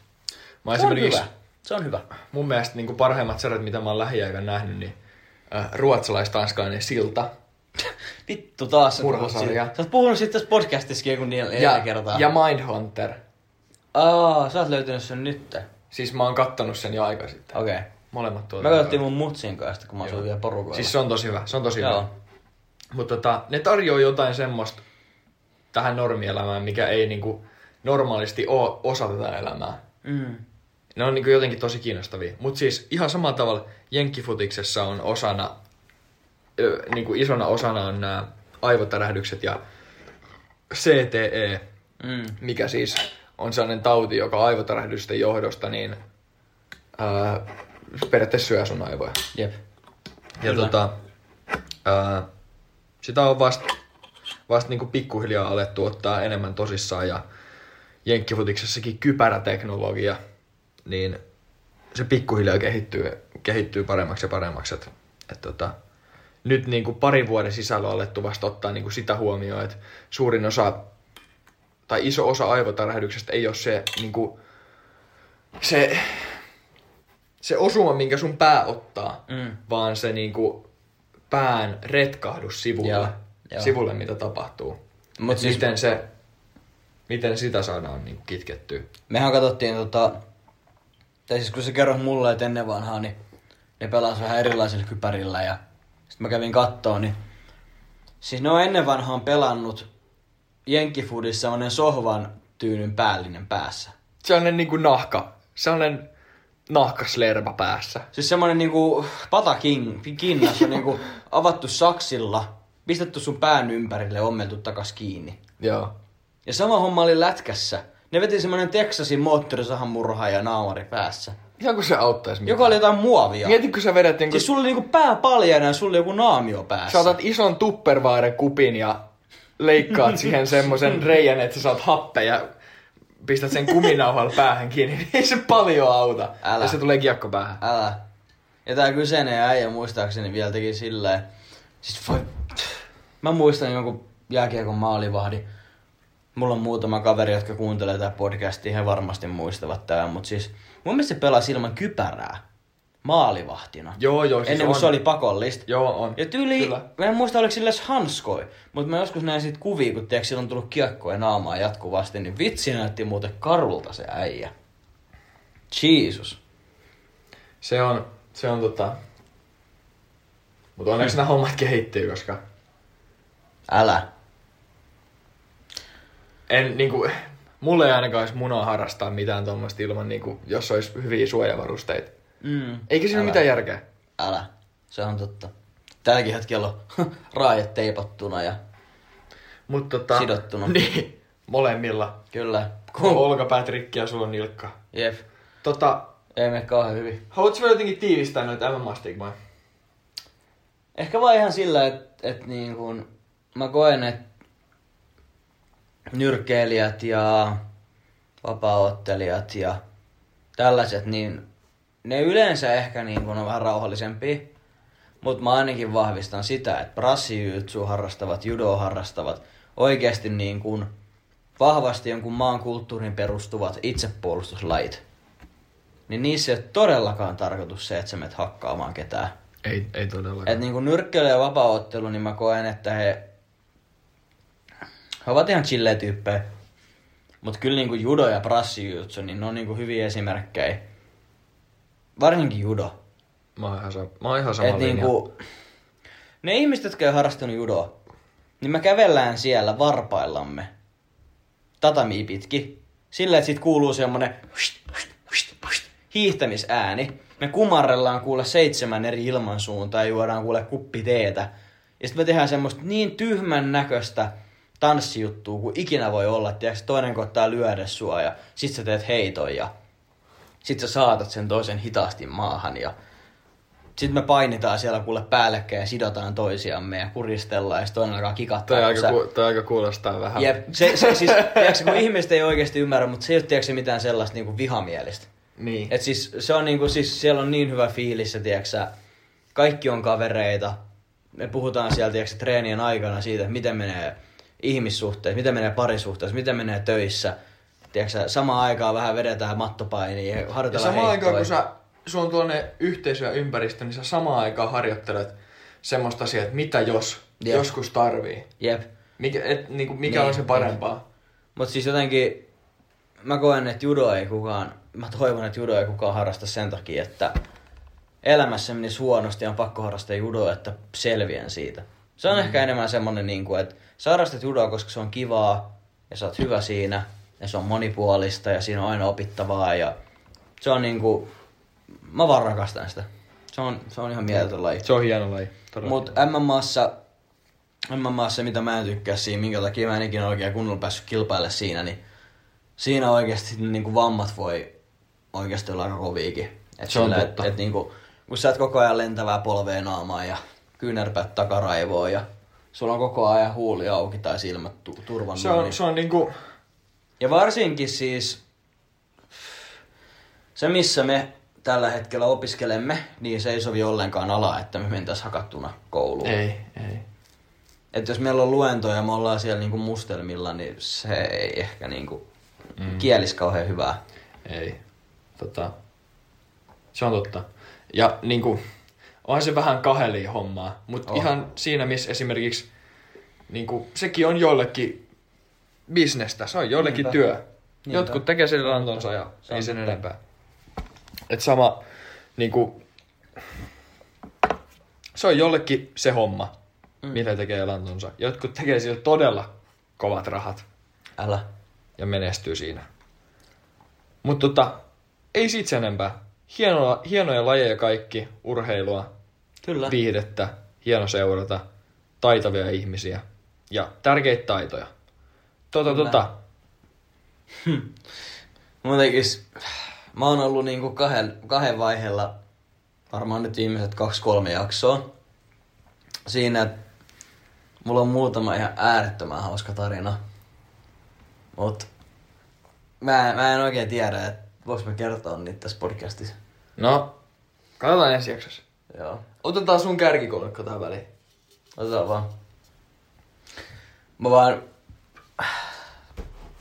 Mä esimerkiksi hyvä. Se on hyvä. mun mielestä niinku parhaimmat sarjat, mitä mä oon lähiaikana nähnyt, niin äh, ruotsalais-tanskalainen Silta. Vittu taas. Murhasarja. Sä oot puhunut siitä tässä podcastissakin kun niillä Ja, neljä kertaa. ja Mindhunter. Aa, sä oot löytänyt sen nyt. Siis mä oon kattonut sen jo aika sitten. Okei. Okay. Molemmat tuota. Me katsottiin mun mutsin kanssa, kun mä asuin vielä porukoilla. Siis se on tosi hyvä, se on tosi Joo. hyvä. Mutta tota, ne tarjoaa jotain semmoista tähän normielämään, mikä ei niinku normaalisti ole osa tätä elämää. Mm. Ne on niinku jotenkin tosi kiinnostavia. Mutta siis ihan samalla tavalla Jenkkifutiksessa on osana, ö, niinku isona osana on nämä aivotärähdykset ja CTE, Mm. mikä siis on sellainen tauti, joka aivotärähdysten johdosta niin ää, periaatteessa syö sun aivoja. Jep. Ja Kyllä. tota, ää, sitä on vasta vast niinku pikkuhiljaa alettu ottaa enemmän tosissaan ja Jenkkifutiksessakin kypäräteknologia, niin se pikkuhiljaa kehittyy, kehittyy paremmaksi ja paremmaksi. Et, et tota, nyt niinku parin vuoden sisällä on alettu vasta ottaa niinku sitä huomioon, että suurin osa tai iso osa aivotärähdyksestä ei ole se, niinku, se, se osuma, minkä sun pää ottaa, Mm. vaan se niinku pään retkahdus sivulle, Joo, joo. sivulle mitä tapahtuu. Mut siis- miten, se, miten sitä saadaan niinku kitkettyä. Mehän katsottiin tota... Tai siis kun sä kerroit mulle, että ennen vanhaa, niin ne pelas vähän erilaisilla kypärillä ja sitten mä kävin kattoo, niin siis ne on ennen vanhaan pelannut Jenkkifudissa semmonen sohvan tyynyn päällinen päässä. Sellainen niinku nahka, sellainen nahkaslerba päässä. Siis semmonen niinku patakin, kinnas on niinku avattu saksilla, pistetty sun pään ympärille ja ommeltu takas kiinni. Joo. Ja sama homma oli lätkässä. Ne veti semmonen Texasin moottorisahan murha ja naamari päässä. Ihan kun se auttaisi Joka oli jotain muovia. Mieti, kun sä vedät niinku... Siis sulla oli niinku pää paljana ja sulla oli joku naamio päässä. Sä otat ison tupperware kupin ja leikkaat siihen semmoisen reijän, että sä saat happea ja pistät sen kuminauhalla päähän kiinni, niin ei se paljon auta. Älä. Ja se tulee kiekko päähän. Älä. Ja tää kyseinen äijä muistaakseni vielä teki silleen, siis voi, mä muistan jonkun jääkiekon maalivahdi. Mulla on muutama kaveri, jotka kuuntelee tätä podcastia, he varmasti muistavat tämän, mutta siis mun mielestä se pelasi ilman kypärää maalivahtina. Joo, joo, siis Ennen kuin on. se oli pakollista. Joo, on. Ja tyyli, Kyllä. mä en muista oliko sillä edes hanskoi, mutta mä joskus näin siitä kuvia, kun tiedätkö, sillä on tullut kiekkoja naamaa jatkuvasti, niin vitsi näytti muuten karulta se äijä. Jesus. Se on, se on tota... Mutta onneksi nämä hommat kehittyy, koska Älä. En niinku... Mulle ei ainakaan olisi munaa harrastaa mitään tuommoista ilman, niinku, jos olisi hyviä suojavarusteita. Mm. Eikä siinä ole mitään järkeä. Älä. Se on totta. Tälläkin hetkellä on raajat teipattuna ja Mutta tota... Sidottuna. Niin, molemmilla. kyllä. Kun olkapäät rikki ja sulla on nilkka. Jep. Tota, Ei mene kauhean hyvin. haluatko vielä jotenkin tiivistää noita MMA-stigmoja? Ehkä vaan ihan sillä, että et niin kun, mä koen, että nyrkkeilijät ja vapaaottelijat ja tällaiset, niin ne yleensä ehkä niin kun on vähän rauhallisempia. Mutta mä ainakin vahvistan sitä, että brassijutsu harrastavat, judo harrastavat, oikeasti niin kun vahvasti jonkun maan kulttuurin perustuvat itsepuolustuslait. Niin niissä ei ole todellakaan tarkoitus se, että sä menet hakkaamaan ketään. Ei, ei todellakaan. Et niinku nyrkkeily ja vapaaottelu, niin mä koen, että he, he ovat ihan chilleä tyyppejä. Mut kyllä niinku judo ja brassijutsu, niin ne on niinku hyviä esimerkkejä. Varsinkin judo. Mä oon ihan, sa- mä oon ihan samalla Et niinku, ne ihmiset, jotka ei harrastanut judoa, niin me kävellään siellä varpaillamme tatami pitki. Sillä, että sit kuuluu semmonen hiihtämisääni. Me kumarrellaan kuule seitsemän eri ilmansuuntaa ja juodaan kuule kuppi teetä. Ja sitten me tehdään semmoista niin tyhmän näköistä tanssijuttua kuin ikinä voi olla. Tiedätkö, toinen koittaa lyödä sua ja sit sä teet heiton ja sit sä saatat sen toisen hitaasti maahan ja sitten me painitaan siellä kuule päällekkäin ja sidotaan toisiamme ja kuristellaan ja sit toinen alkaa kikattaa. Kun aika, sä- ku, toi aika kuulostaa vähän. Jep, se, se siis, tiedätkö, kun ihmiset ei oikeasti ymmärrä, mutta se ei ole tiedätkö, mitään sellaista niinku vihamielistä. Niin. Et siis, se on niinku, siis siellä on niin hyvä fiilis, että tiedätkö, kaikki on kavereita. Me puhutaan siellä tiedätkö, treenien aikana siitä, että miten menee ihmissuhteet, miten menee parisuhteessa, miten menee töissä. Tiedätkö, samaan aikaan vähän vedetään mattopainia ja Ja harjoitellaan samaan aikaan, kun sä, sulla on tuonne yhteisö ja ympäristö, niin sä samaan aikaan harjoittelet semmoista asiaa, että mitä jos Jep. joskus tarvii. Jep. Mikä, et, niinku, mikä Niin, on se parempaa? Mut siis jotenkin, mä koen, että judo ei kukaan, mä toivon, että judo ei kukaan harrasta sen takia, että elämässä menisi huonosti ja on pakko harrastaa judoa, että selviän siitä. Se on mm. ehkä enemmän semmonen, niin kuin, että sä harrastat judoa, koska se on kivaa ja sä oot hyvä siinä ja se on monipuolista ja siinä on aina opittavaa ja se on niinku, mä vaan rakastan sitä. Se on, se on ihan mieletön laji. Se on hieno laji. todella Mut MMAssa, MMAssa, mitä mä en tykkää siinä, minkä takia mä en ikinä oikein kunnolla päässyt kilpaille siinä, niin siinä oikeasti niin kuin vammat voi oikeasti olla aika koviikin. Et Se on sillä, totta. Et, et niin kuin, kun sä et koko ajan lentävää polvea naamaan ja kyynärpäät takaraivoon ja sulla on koko ajan huuli auki tai silmät tu- turvannut. Se on, niin... se on niinku... Ja varsinkin siis se, missä me tällä hetkellä opiskelemme, niin se ei sovi ollenkaan ala, että me mentäis hakattuna kouluun. Ei, ei. Että jos meillä on luentoja ja me ollaan siellä niinku mustelmilla, niin se ei ehkä niinku mm. kielis kauhean hyvää. Ei. Tota, se on totta. Ja niinku, onhan se vähän kaheli hommaa, mutta On. ihan siinä, missä esimerkiksi niinku, sekin on jollekin bisnestä, se on jollekin Niinpä. työ. Niinpä. Jotkut tekee sen lantonsa ja Se ei sen totta. enempää. Et sama, niinku, se on jollekin se homma, mm. mitä tekee lantonsa. Jotkut tekee sillä todella kovat rahat Älä. ja menestyy siinä. Mutta tota, ei siitä sen enempää. Hienoa, hienoja lajeja kaikki, urheilua, Kyllä. viihdettä, hieno seurata, taitavia ihmisiä ja tärkeitä taitoja. Tota, Kyllä. tota, Muutenkin, s- mä oon ollut niinku kahden, kahden vaiheella, varmaan nyt viimeiset kaksi-kolme jaksoa. Siinä, että mulla on muutama ihan äärettömän hauska tarina. Mut mä, mä en oikein tiedä, että voiko mä kertoa niitä tässä podcastissa. No, Katsotaan ensi jaksossa. Joo. Otetaan sun kärkikolmikko tähän väliin. Otetaan vaan. Mä vaan...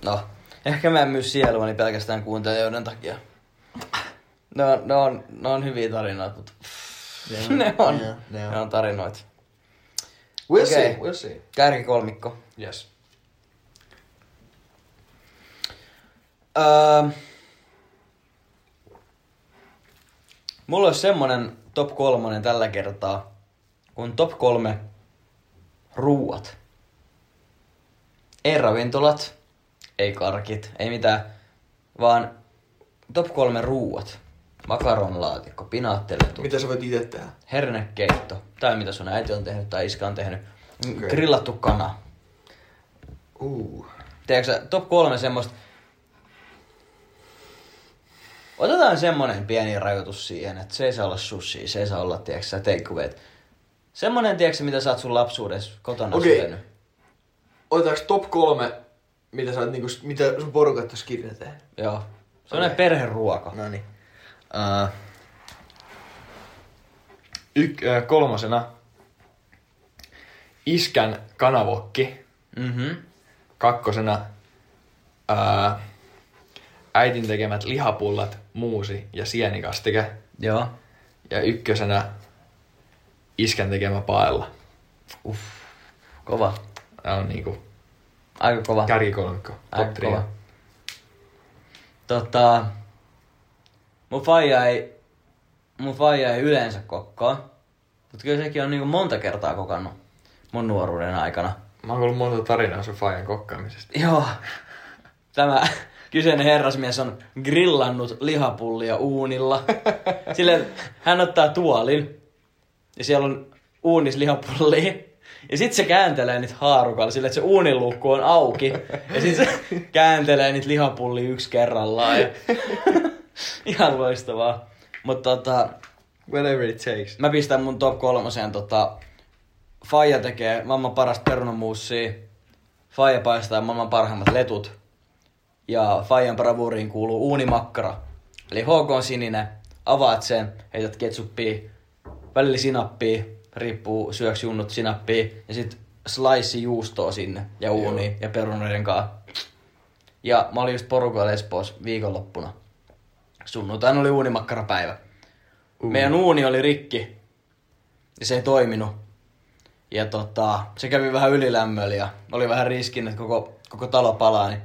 No, ehkä mä en myy sieluani pelkästään kuuntelijoiden takia. Ne on, ne on, ne on hyviä tarinoita, mutta ne on, Joo, ne ne on. on tarinoita. We'll Okei. see, we'll see. Kärkikolmikko. Yes. Öö, mulla olisi semmonen top kolmonen tällä kertaa, kun top kolme ruuat. Ei ravintolat, ei karkit, ei mitään, vaan top kolme ruuat. Makaronlaatikko, pinaattiletu, Mitä sä voit itse tehdä? hernekeitto, tai mitä sun äiti on tehnyt tai iska on tehnyt, Okei. grillattu kana. Uh. Tiedätkö top kolme semmoista... Otetaan semmonen pieni rajoitus siihen, että se ei saa olla sushi, se ei saa olla, tiedätkö takeawayt. Semmonen, tiedätkö mitä sä oot sun lapsuudessa kotona Okei. syönyt. Otetaanko top kolme, mitä, sä oot, niinku, mitä sun porukat tuossa kirja tehnyt? Joo. Semmonen Okei. perheruoka. No niin. Uh, yk, äh, kolmosena iskän kanavokki. Mhm. Kakkosena uh, äitin tekemät lihapullat, muusi ja sienikastike. Joo. Ja ykkösenä iskän tekemä paella. Uff. Kova. Tää on niinku Aika kova. kärkikolmikko. Aika kova. Tota, mun faija ei, mun faija ei yleensä kokkaa. Mutta kyllä sekin on niinku monta kertaa kokannut mun nuoruuden aikana. Mä oon kuullut monta tarinaa sun faijan kokkaamisesta. Joo. Tämä kyseinen herrasmies on grillannut lihapullia uunilla. Sille hän ottaa tuolin ja siellä on uunis lihapullia. Ja sit se kääntelee niitä haarukalla sille, että se uuniluukku on auki. Ja sit se kääntelee niitä lihapullia yksi kerrallaan. Ja... Ihan loistavaa. Mutta tota, Whatever it takes. Mä pistän mun top kolmoseen tota... Faija tekee maailman parasta perunamuussia. Faija paistaa maailman parhaimmat letut. Ja Faijan bravuriin kuuluu uunimakkara. Eli HK on sininen. Avaat sen, heität ketsuppia, välillä sinappia, riippuu syöks junnut sinappia. Ja sit slice juustoa sinne ja uuni ja perunoiden kanssa. Ja mä olin just porukalla Espoossa viikonloppuna. Sunnuntaina oli uunimakkarapäivä. Uh. Meidän uuni oli rikki. Ja se ei toiminut. Ja tota, se kävi vähän ylilämmöllä ja oli vähän riskin, että koko, koko talo palaa. Niin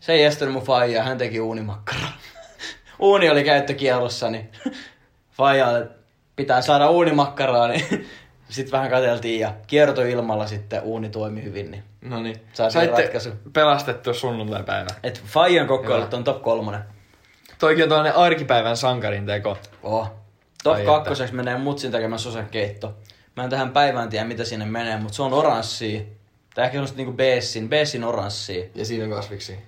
se ei estänyt mun faijaa, hän teki uunimakkaraa. Uuni oli käyttökielossa, niin faijalle pitää saada uunimakkaraa, niin sitten vähän katseltiin ja kiertoilmalla sitten uuni toimi hyvin. Niin. No niin. Saitte ratkaisu. pelastettua sunnuntai-päivä. Et faijan kokkailut Hyvä. on top kolmonen. Toikin on tällainen arkipäivän sankarin teko. Oh. Top Ai että. kakkoseksi menee mutsin tekemä sosekeitto. Mä en tähän päivään tiedä, mitä sinne menee, mutta se on oranssia. Tai ehkä semmoista niinku beessin, beessin oranssia. Ja siinä on kasviksi.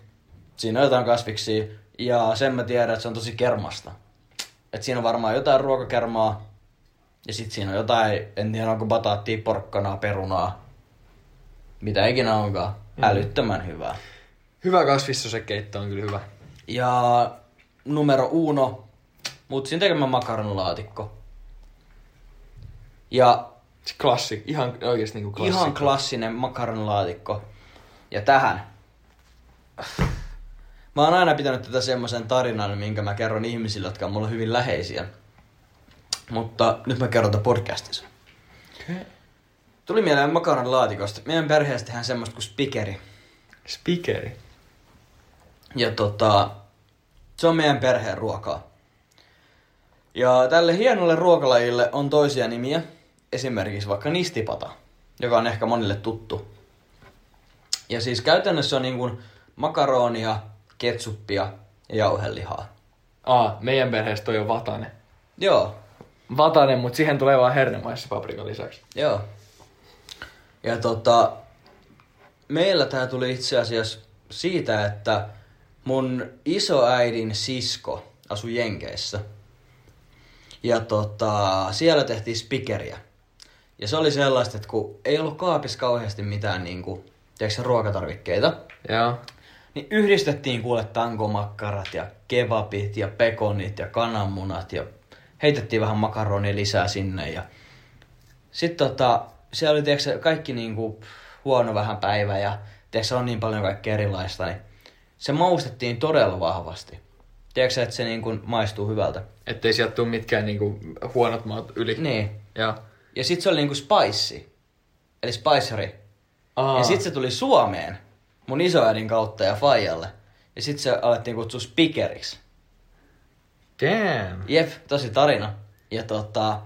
Siinä on jotain kasviksia. Ja sen mä tiedän, että se on tosi kermasta. Et siinä on varmaan jotain ruokakermaa. Ja sit siinä on jotain, en tiedä onko bataattia, porkkanaa, perunaa. Mitä ikinä onkaan. Älyttömän hyvää. Hyvä kasvissosekeitto on kyllä hyvä. Ja numero uno, mutsin tekemä makaronilaatikko. Ja klassi, ihan oikeesti niinku klassikko. ihan klassinen makaronilaatikko. Ja tähän. Mä oon aina pitänyt tätä semmoisen tarinan, minkä mä kerron ihmisille, jotka on mulle hyvin läheisiä. Mutta nyt mä kerron tätä podcastissa. Okay. Tuli mieleen makaronilaatikosta. Meidän perheessä tehdään semmoista kuin spikeri. Speakeri. Ja tota, se on meidän perheen ruokaa. Ja tälle hienolle ruokalajille on toisia nimiä. Esimerkiksi vaikka nistipata, joka on ehkä monille tuttu. Ja siis käytännössä on niin kuin makaronia, ketsuppia ja jauhelihaa. Aa, meidän perheestä toi on vatanen. Joo, Vatanen, mutta siihen tulee vaan hernemaissa paprikan lisäksi. joo. Ja tota, meillä tää tuli itse asiassa siitä, että mun isoäidin sisko asui Jenkeissä. Ja tota, siellä tehtiin spikeriä. Ja se oli sellaista, että kun ei ollut kaapissa kauheasti mitään niinku, tiedätkö, ruokatarvikkeita, Joo. Niin yhdistettiin kuule tankomakkarat ja kebabit ja pekonit ja kananmunat ja heitettiin vähän makaronia lisää sinne ja sitten tota, siellä oli tiedätkö, kaikki niinku huono vähän päivä ja tiedätkö, on niin paljon kaikkea erilaista, niin se maustettiin todella vahvasti. Tiedätkö, että se niinku maistuu hyvältä. Ettei sieltä tule mitkään niinku huonot maut yli. Niin. Ja. Ja sitten se oli niinku spicy, eli spicery. Aa. Ja sitten se tuli Suomeen mun isoäidin kautta ja Fajalle. Ja sitten se alettiin kutsua speakeriksi. Damn. Jep, tosi tarina. Ja tota,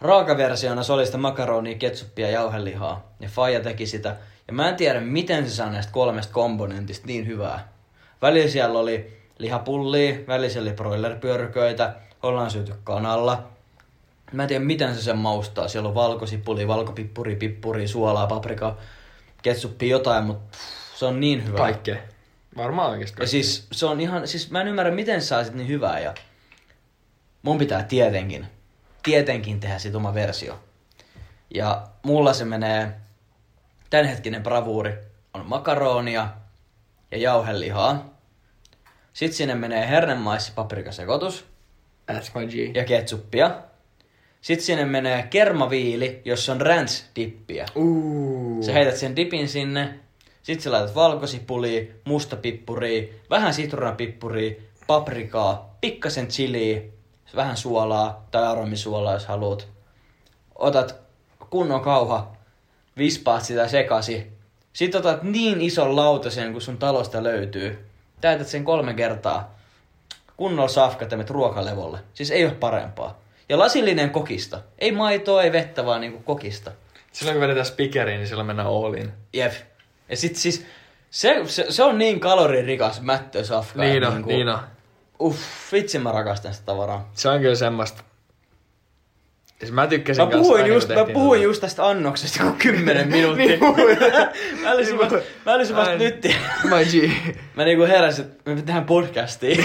raakaversiona se oli sitä makaronia, ketsuppia ja jauhelihaa. Ja Faija teki sitä. Ja mä en tiedä, miten se saa näistä kolmesta komponentista niin hyvää. Välillä siellä oli lihapullia, välillä siellä oli broilerpyöryköitä, ollaan syöty kanalla. Mä en tiedä, miten se sen maustaa. Siellä on valkosipuli, valkopippuri, pippuri, suolaa, paprika, ketsuppi, jotain, mutta se on niin hyvä. Kaikkea. Varmaan oikeesti Ja siis se on ihan, siis mä en ymmärrä miten sä saisit niin hyvää ja mun pitää tietenkin, tietenkin tehdä sit oma versio. Ja mulla se menee, tämänhetkinen bravuuri on makaronia ja jauhelihaa. Sitten sinne menee hernemaissi paprikasekoitus That's my G. ja ketsuppia. Sitten sinne menee kermaviili, jossa on ranch-dippiä. Uuu. Sä heität sen dipin sinne, sit sä laitat valkosipulia, mustapippuria, vähän sitruunapippuria, paprikaa, pikkasen chiliä, vähän suolaa tai aromisuolaa jos haluat. Otat kunnon kauha, vispaat sitä sekasi. Sitten otat niin ison lautasen, kun sun talosta löytyy. Täytät sen kolme kertaa. Kunnolla menet ruokalevolle. Siis ei ole parempaa. Ja lasillinen kokista. Ei maitoa, ei vettä, vaan niinku kokista. Silloin kun vedetään spikeriin, niin silloin mennään all in. Jep. Ja sit siis, se, se, se on niin kaloririkas mättösafka. Niin että on, niinku- niin on. Uff, vitsi mä rakastan sitä tavaraa. Se on kyllä semmoista. Siis mä tykkäsin Mä puhuin, aina, just, mä puhuin just tästä annoksesta kuin kymmenen minuuttia. Niin puhuin. mä olisin vasta, mä olisin vasta nyt. My G. Mä niinku heräsin, että me tehdään podcastia.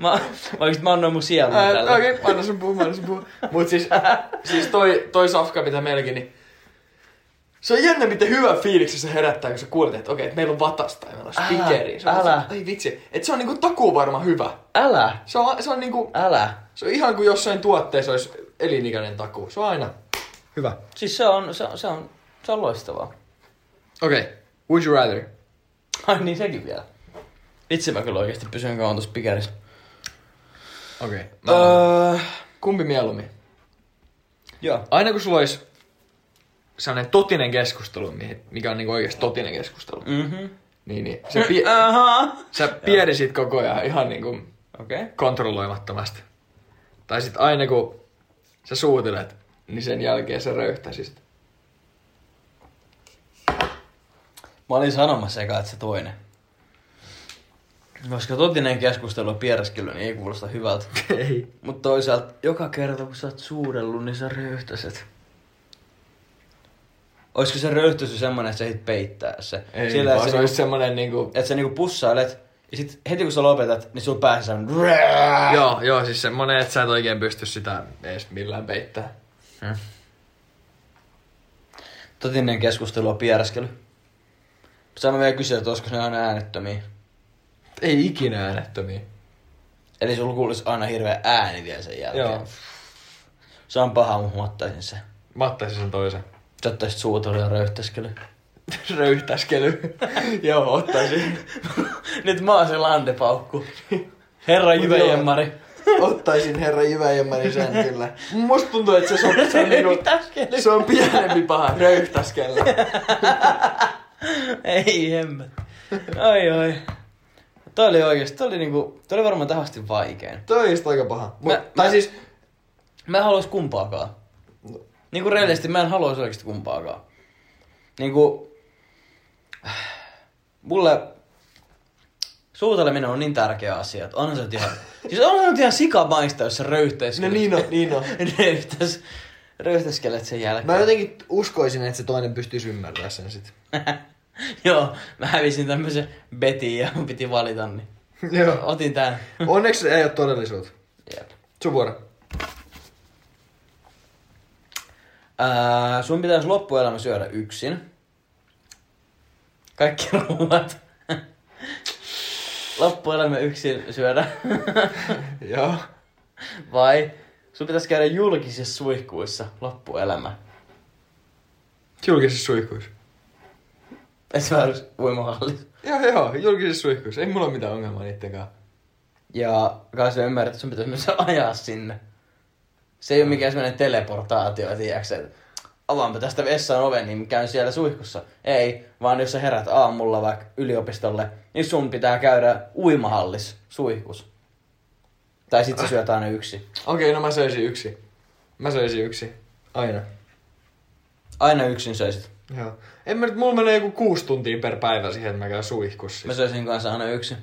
mä, mä oikeesti mä annoin mun sielun Ää, tälle. Okei, okay, anna sun puhua, anna sun puhua. Mut siis, siis toi, toi safka, mitä meilläkin, niin se on jännä, miten hyvä fiiliksi se herättää, kun sä kuulet, että okei, että meillä on vatasta ja meillä on Älä, spikeri. On, älä. Ai vitsi, että se on niinku takuu varma hyvä. Älä, Se on, se on niinku, älä. se on ihan kuin jossain tuotteessa olisi elinikäinen takuu. Se on aina hyvä. Siis se on, se on, se on, se on loistavaa. Okei, okay. would you rather? Ai niin sekin vielä. Vitsi mä kyllä oikeesti pysyn kauan tuossa pikerissä. Okei. Okay. Öö, Kumpi mieluummin? joo. Aina kun sulla olisi sellainen totinen keskustelu, mikä on niinku oikeasti totinen keskustelu, Mhm. niin, niin sä, pie- Aha. sä pierisit koko ajan ihan niinku Okei. Okay. kontrolloimattomasti. Tai sit aina kun sä suutelet, niin sen jälkeen sä röyhtäisit. Mä olin sanomassa eka, että se toinen. Koska totinen keskustelu piereskely niin ei kuulosta hyvältä. Ei. Mutta toisaalta joka kerta kun sä oot suudellut, niin sä röyhtäiset. Olisiko se röyhtäisy semmonen, että sä ehdit peittää se? Ei, Sillä, vaan että se sä, olisi niinku, semmonen niinku... että sä niinku pussailet, ja sit heti kun sä lopetat, niin sulla päässä on... Joo, joo, siis semmonen, että sä et oikein pysty sitä edes millään peittää. Hmm. Totinen keskustelu on piereskely. Saan mä vielä kysyä, että olisiko ne aina äänettömiä. Ei ikinä äänettömiä. Eli sulla kuulisi aina hirveä ääni vielä sen jälkeen. Joo. Se on paha, mutta mä ottaisin sen. Mä ottaisin sen toisen. Sä ottaisit suutelu ja röyhtäskely. Röyhtäskely. joo, ottaisin. Nyt mä oon se landepaukku. Herra Jyväjemmari. Ottaisin herra Jyväjämmäri sen kyllä. Musta tuntuu, että se, so, se, on, Röyhtäskely. se on pienempi paha. Röyhtäskellä. Ei hemmä. Ai oi. Toi oli oikeesti, toi oli niinku, toi oli varmaan tähän asti vaikein. Toi just aika paha. Mut, Mä- tai mä- siis, Mä en haluais kumpaakaan. Niinku reellisesti mä en haluais oikeesti kumpaakaan. Niinku... Mulle suuteleminen on niin tärkeä asia, että onhan se nyt ihan... siis onhan se nyt ihan sikamaista, jos sä röyhtäis. no niin on, niin on. röyhtäis, röyhtäiskelet sen jälkeen. Mä jotenkin uskoisin, että se toinen pystyisi ymmärtämään sen sit. Joo, mä hävisin tämmösen betin ja mun piti valita, niin Joo. otin tän. Onneksi ei ole todellisuutta. Jep. Sun vuoro. Ää, sun pitäisi loppuelämä syödä yksin. Kaikki ruuat. Loppuelämä yksin syödä. Joo. Vai sun pitäisi käydä julkisissa suihkuissa loppuelämä. Julkisissa suihkuissa. Esimerkiksi uimahallissa. Joo, joo, julkisissa suihkuissa. Ei mulla ole mitään ongelmaa niitten kanssa. Ja kai sä ymmärrät, että sun pitäisi myös ajaa sinne. Se ei ole mikään sellainen teleportaatio, tiedätkö, että avaanpa tästä vessan oven, niin käyn siellä suihkussa. Ei, vaan jos sä herät aamulla vaikka yliopistolle, niin sun pitää käydä uimahallis suihkus. Tai sit sä syöt aina yksi. Okei, no mä söisin yksi. Mä söisin yksi. Aina. Aina yksin söisit. Joo. En mä nyt, mulla menee joku kuusi tuntia per päivä siihen, että mä käyn suihkussa. Mä söisin kanssa aina yksi.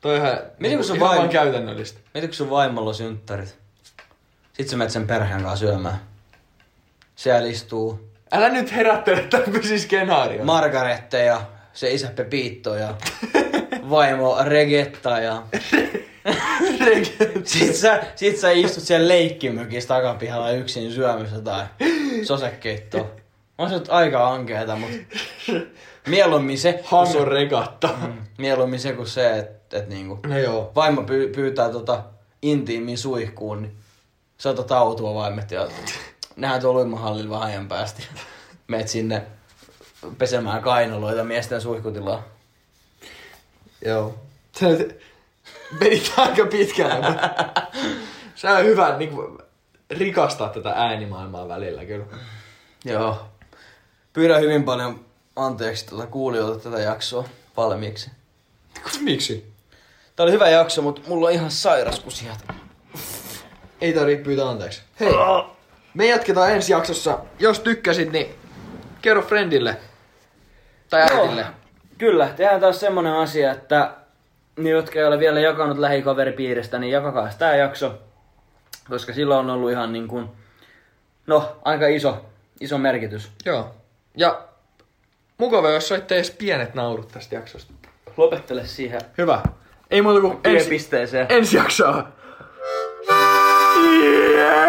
Toi on ihan, Miten kun sun ihan vaimo- vaan käytännöllistä. Mieti kun sun vaimolla on synttärit. Sit sä menet sen perheen kanssa syömään. Siellä istuu Älä nyt herättele tämmöisiä skenaarioita. Margarette ja se isä Pepito ja vaimo Regetta ja... sit, sä, sit sä istut siellä leikkimökissä takapihalla yksin syömässä jotain sosekeittoa. On se aika ankeeta, mut mieluummin se, Hangon regatta. mm, mieluummin se kuin se, että et niinku No joo. vaimo py, pyytää tota intiimiin suihkuun, niin sä otat autua vaimet ja nähdään tuolla uimahallilla vähän ajan päästä. Meet sinne pesemään kainaloita miesten suihkutilaa. Joo. Menit aika pitkälle, mutta se on hyvä niin kuin, rikastaa tätä äänimaailmaa välillä kyllä. Joo. Pyydän hyvin paljon anteeksi tuota kuulijoilta tätä jaksoa valmiiksi. Miksi? Tää oli hyvä jakso, mutta mulla on ihan sairas kusijat. Ei tarvitse pyytää anteeksi. Hei, me jatketaan ensi jaksossa. Jos tykkäsit, niin kerro friendille. Tai äitille. Kyllä, tehdään taas semmonen asia, että ne, jotka ei ole vielä jakanut lähikaveripiiristä, niin jakakaa tämä jakso. Koska sillä on ollut ihan niin kuin, no, aika iso, iso merkitys. Joo. Ja mukava, jos saitte edes pienet naurut tästä jaksosta. Lopettele siihen Hyvä. Ei muuta kuin ensi, pisteeseen. ensi jaksoa. Yeah!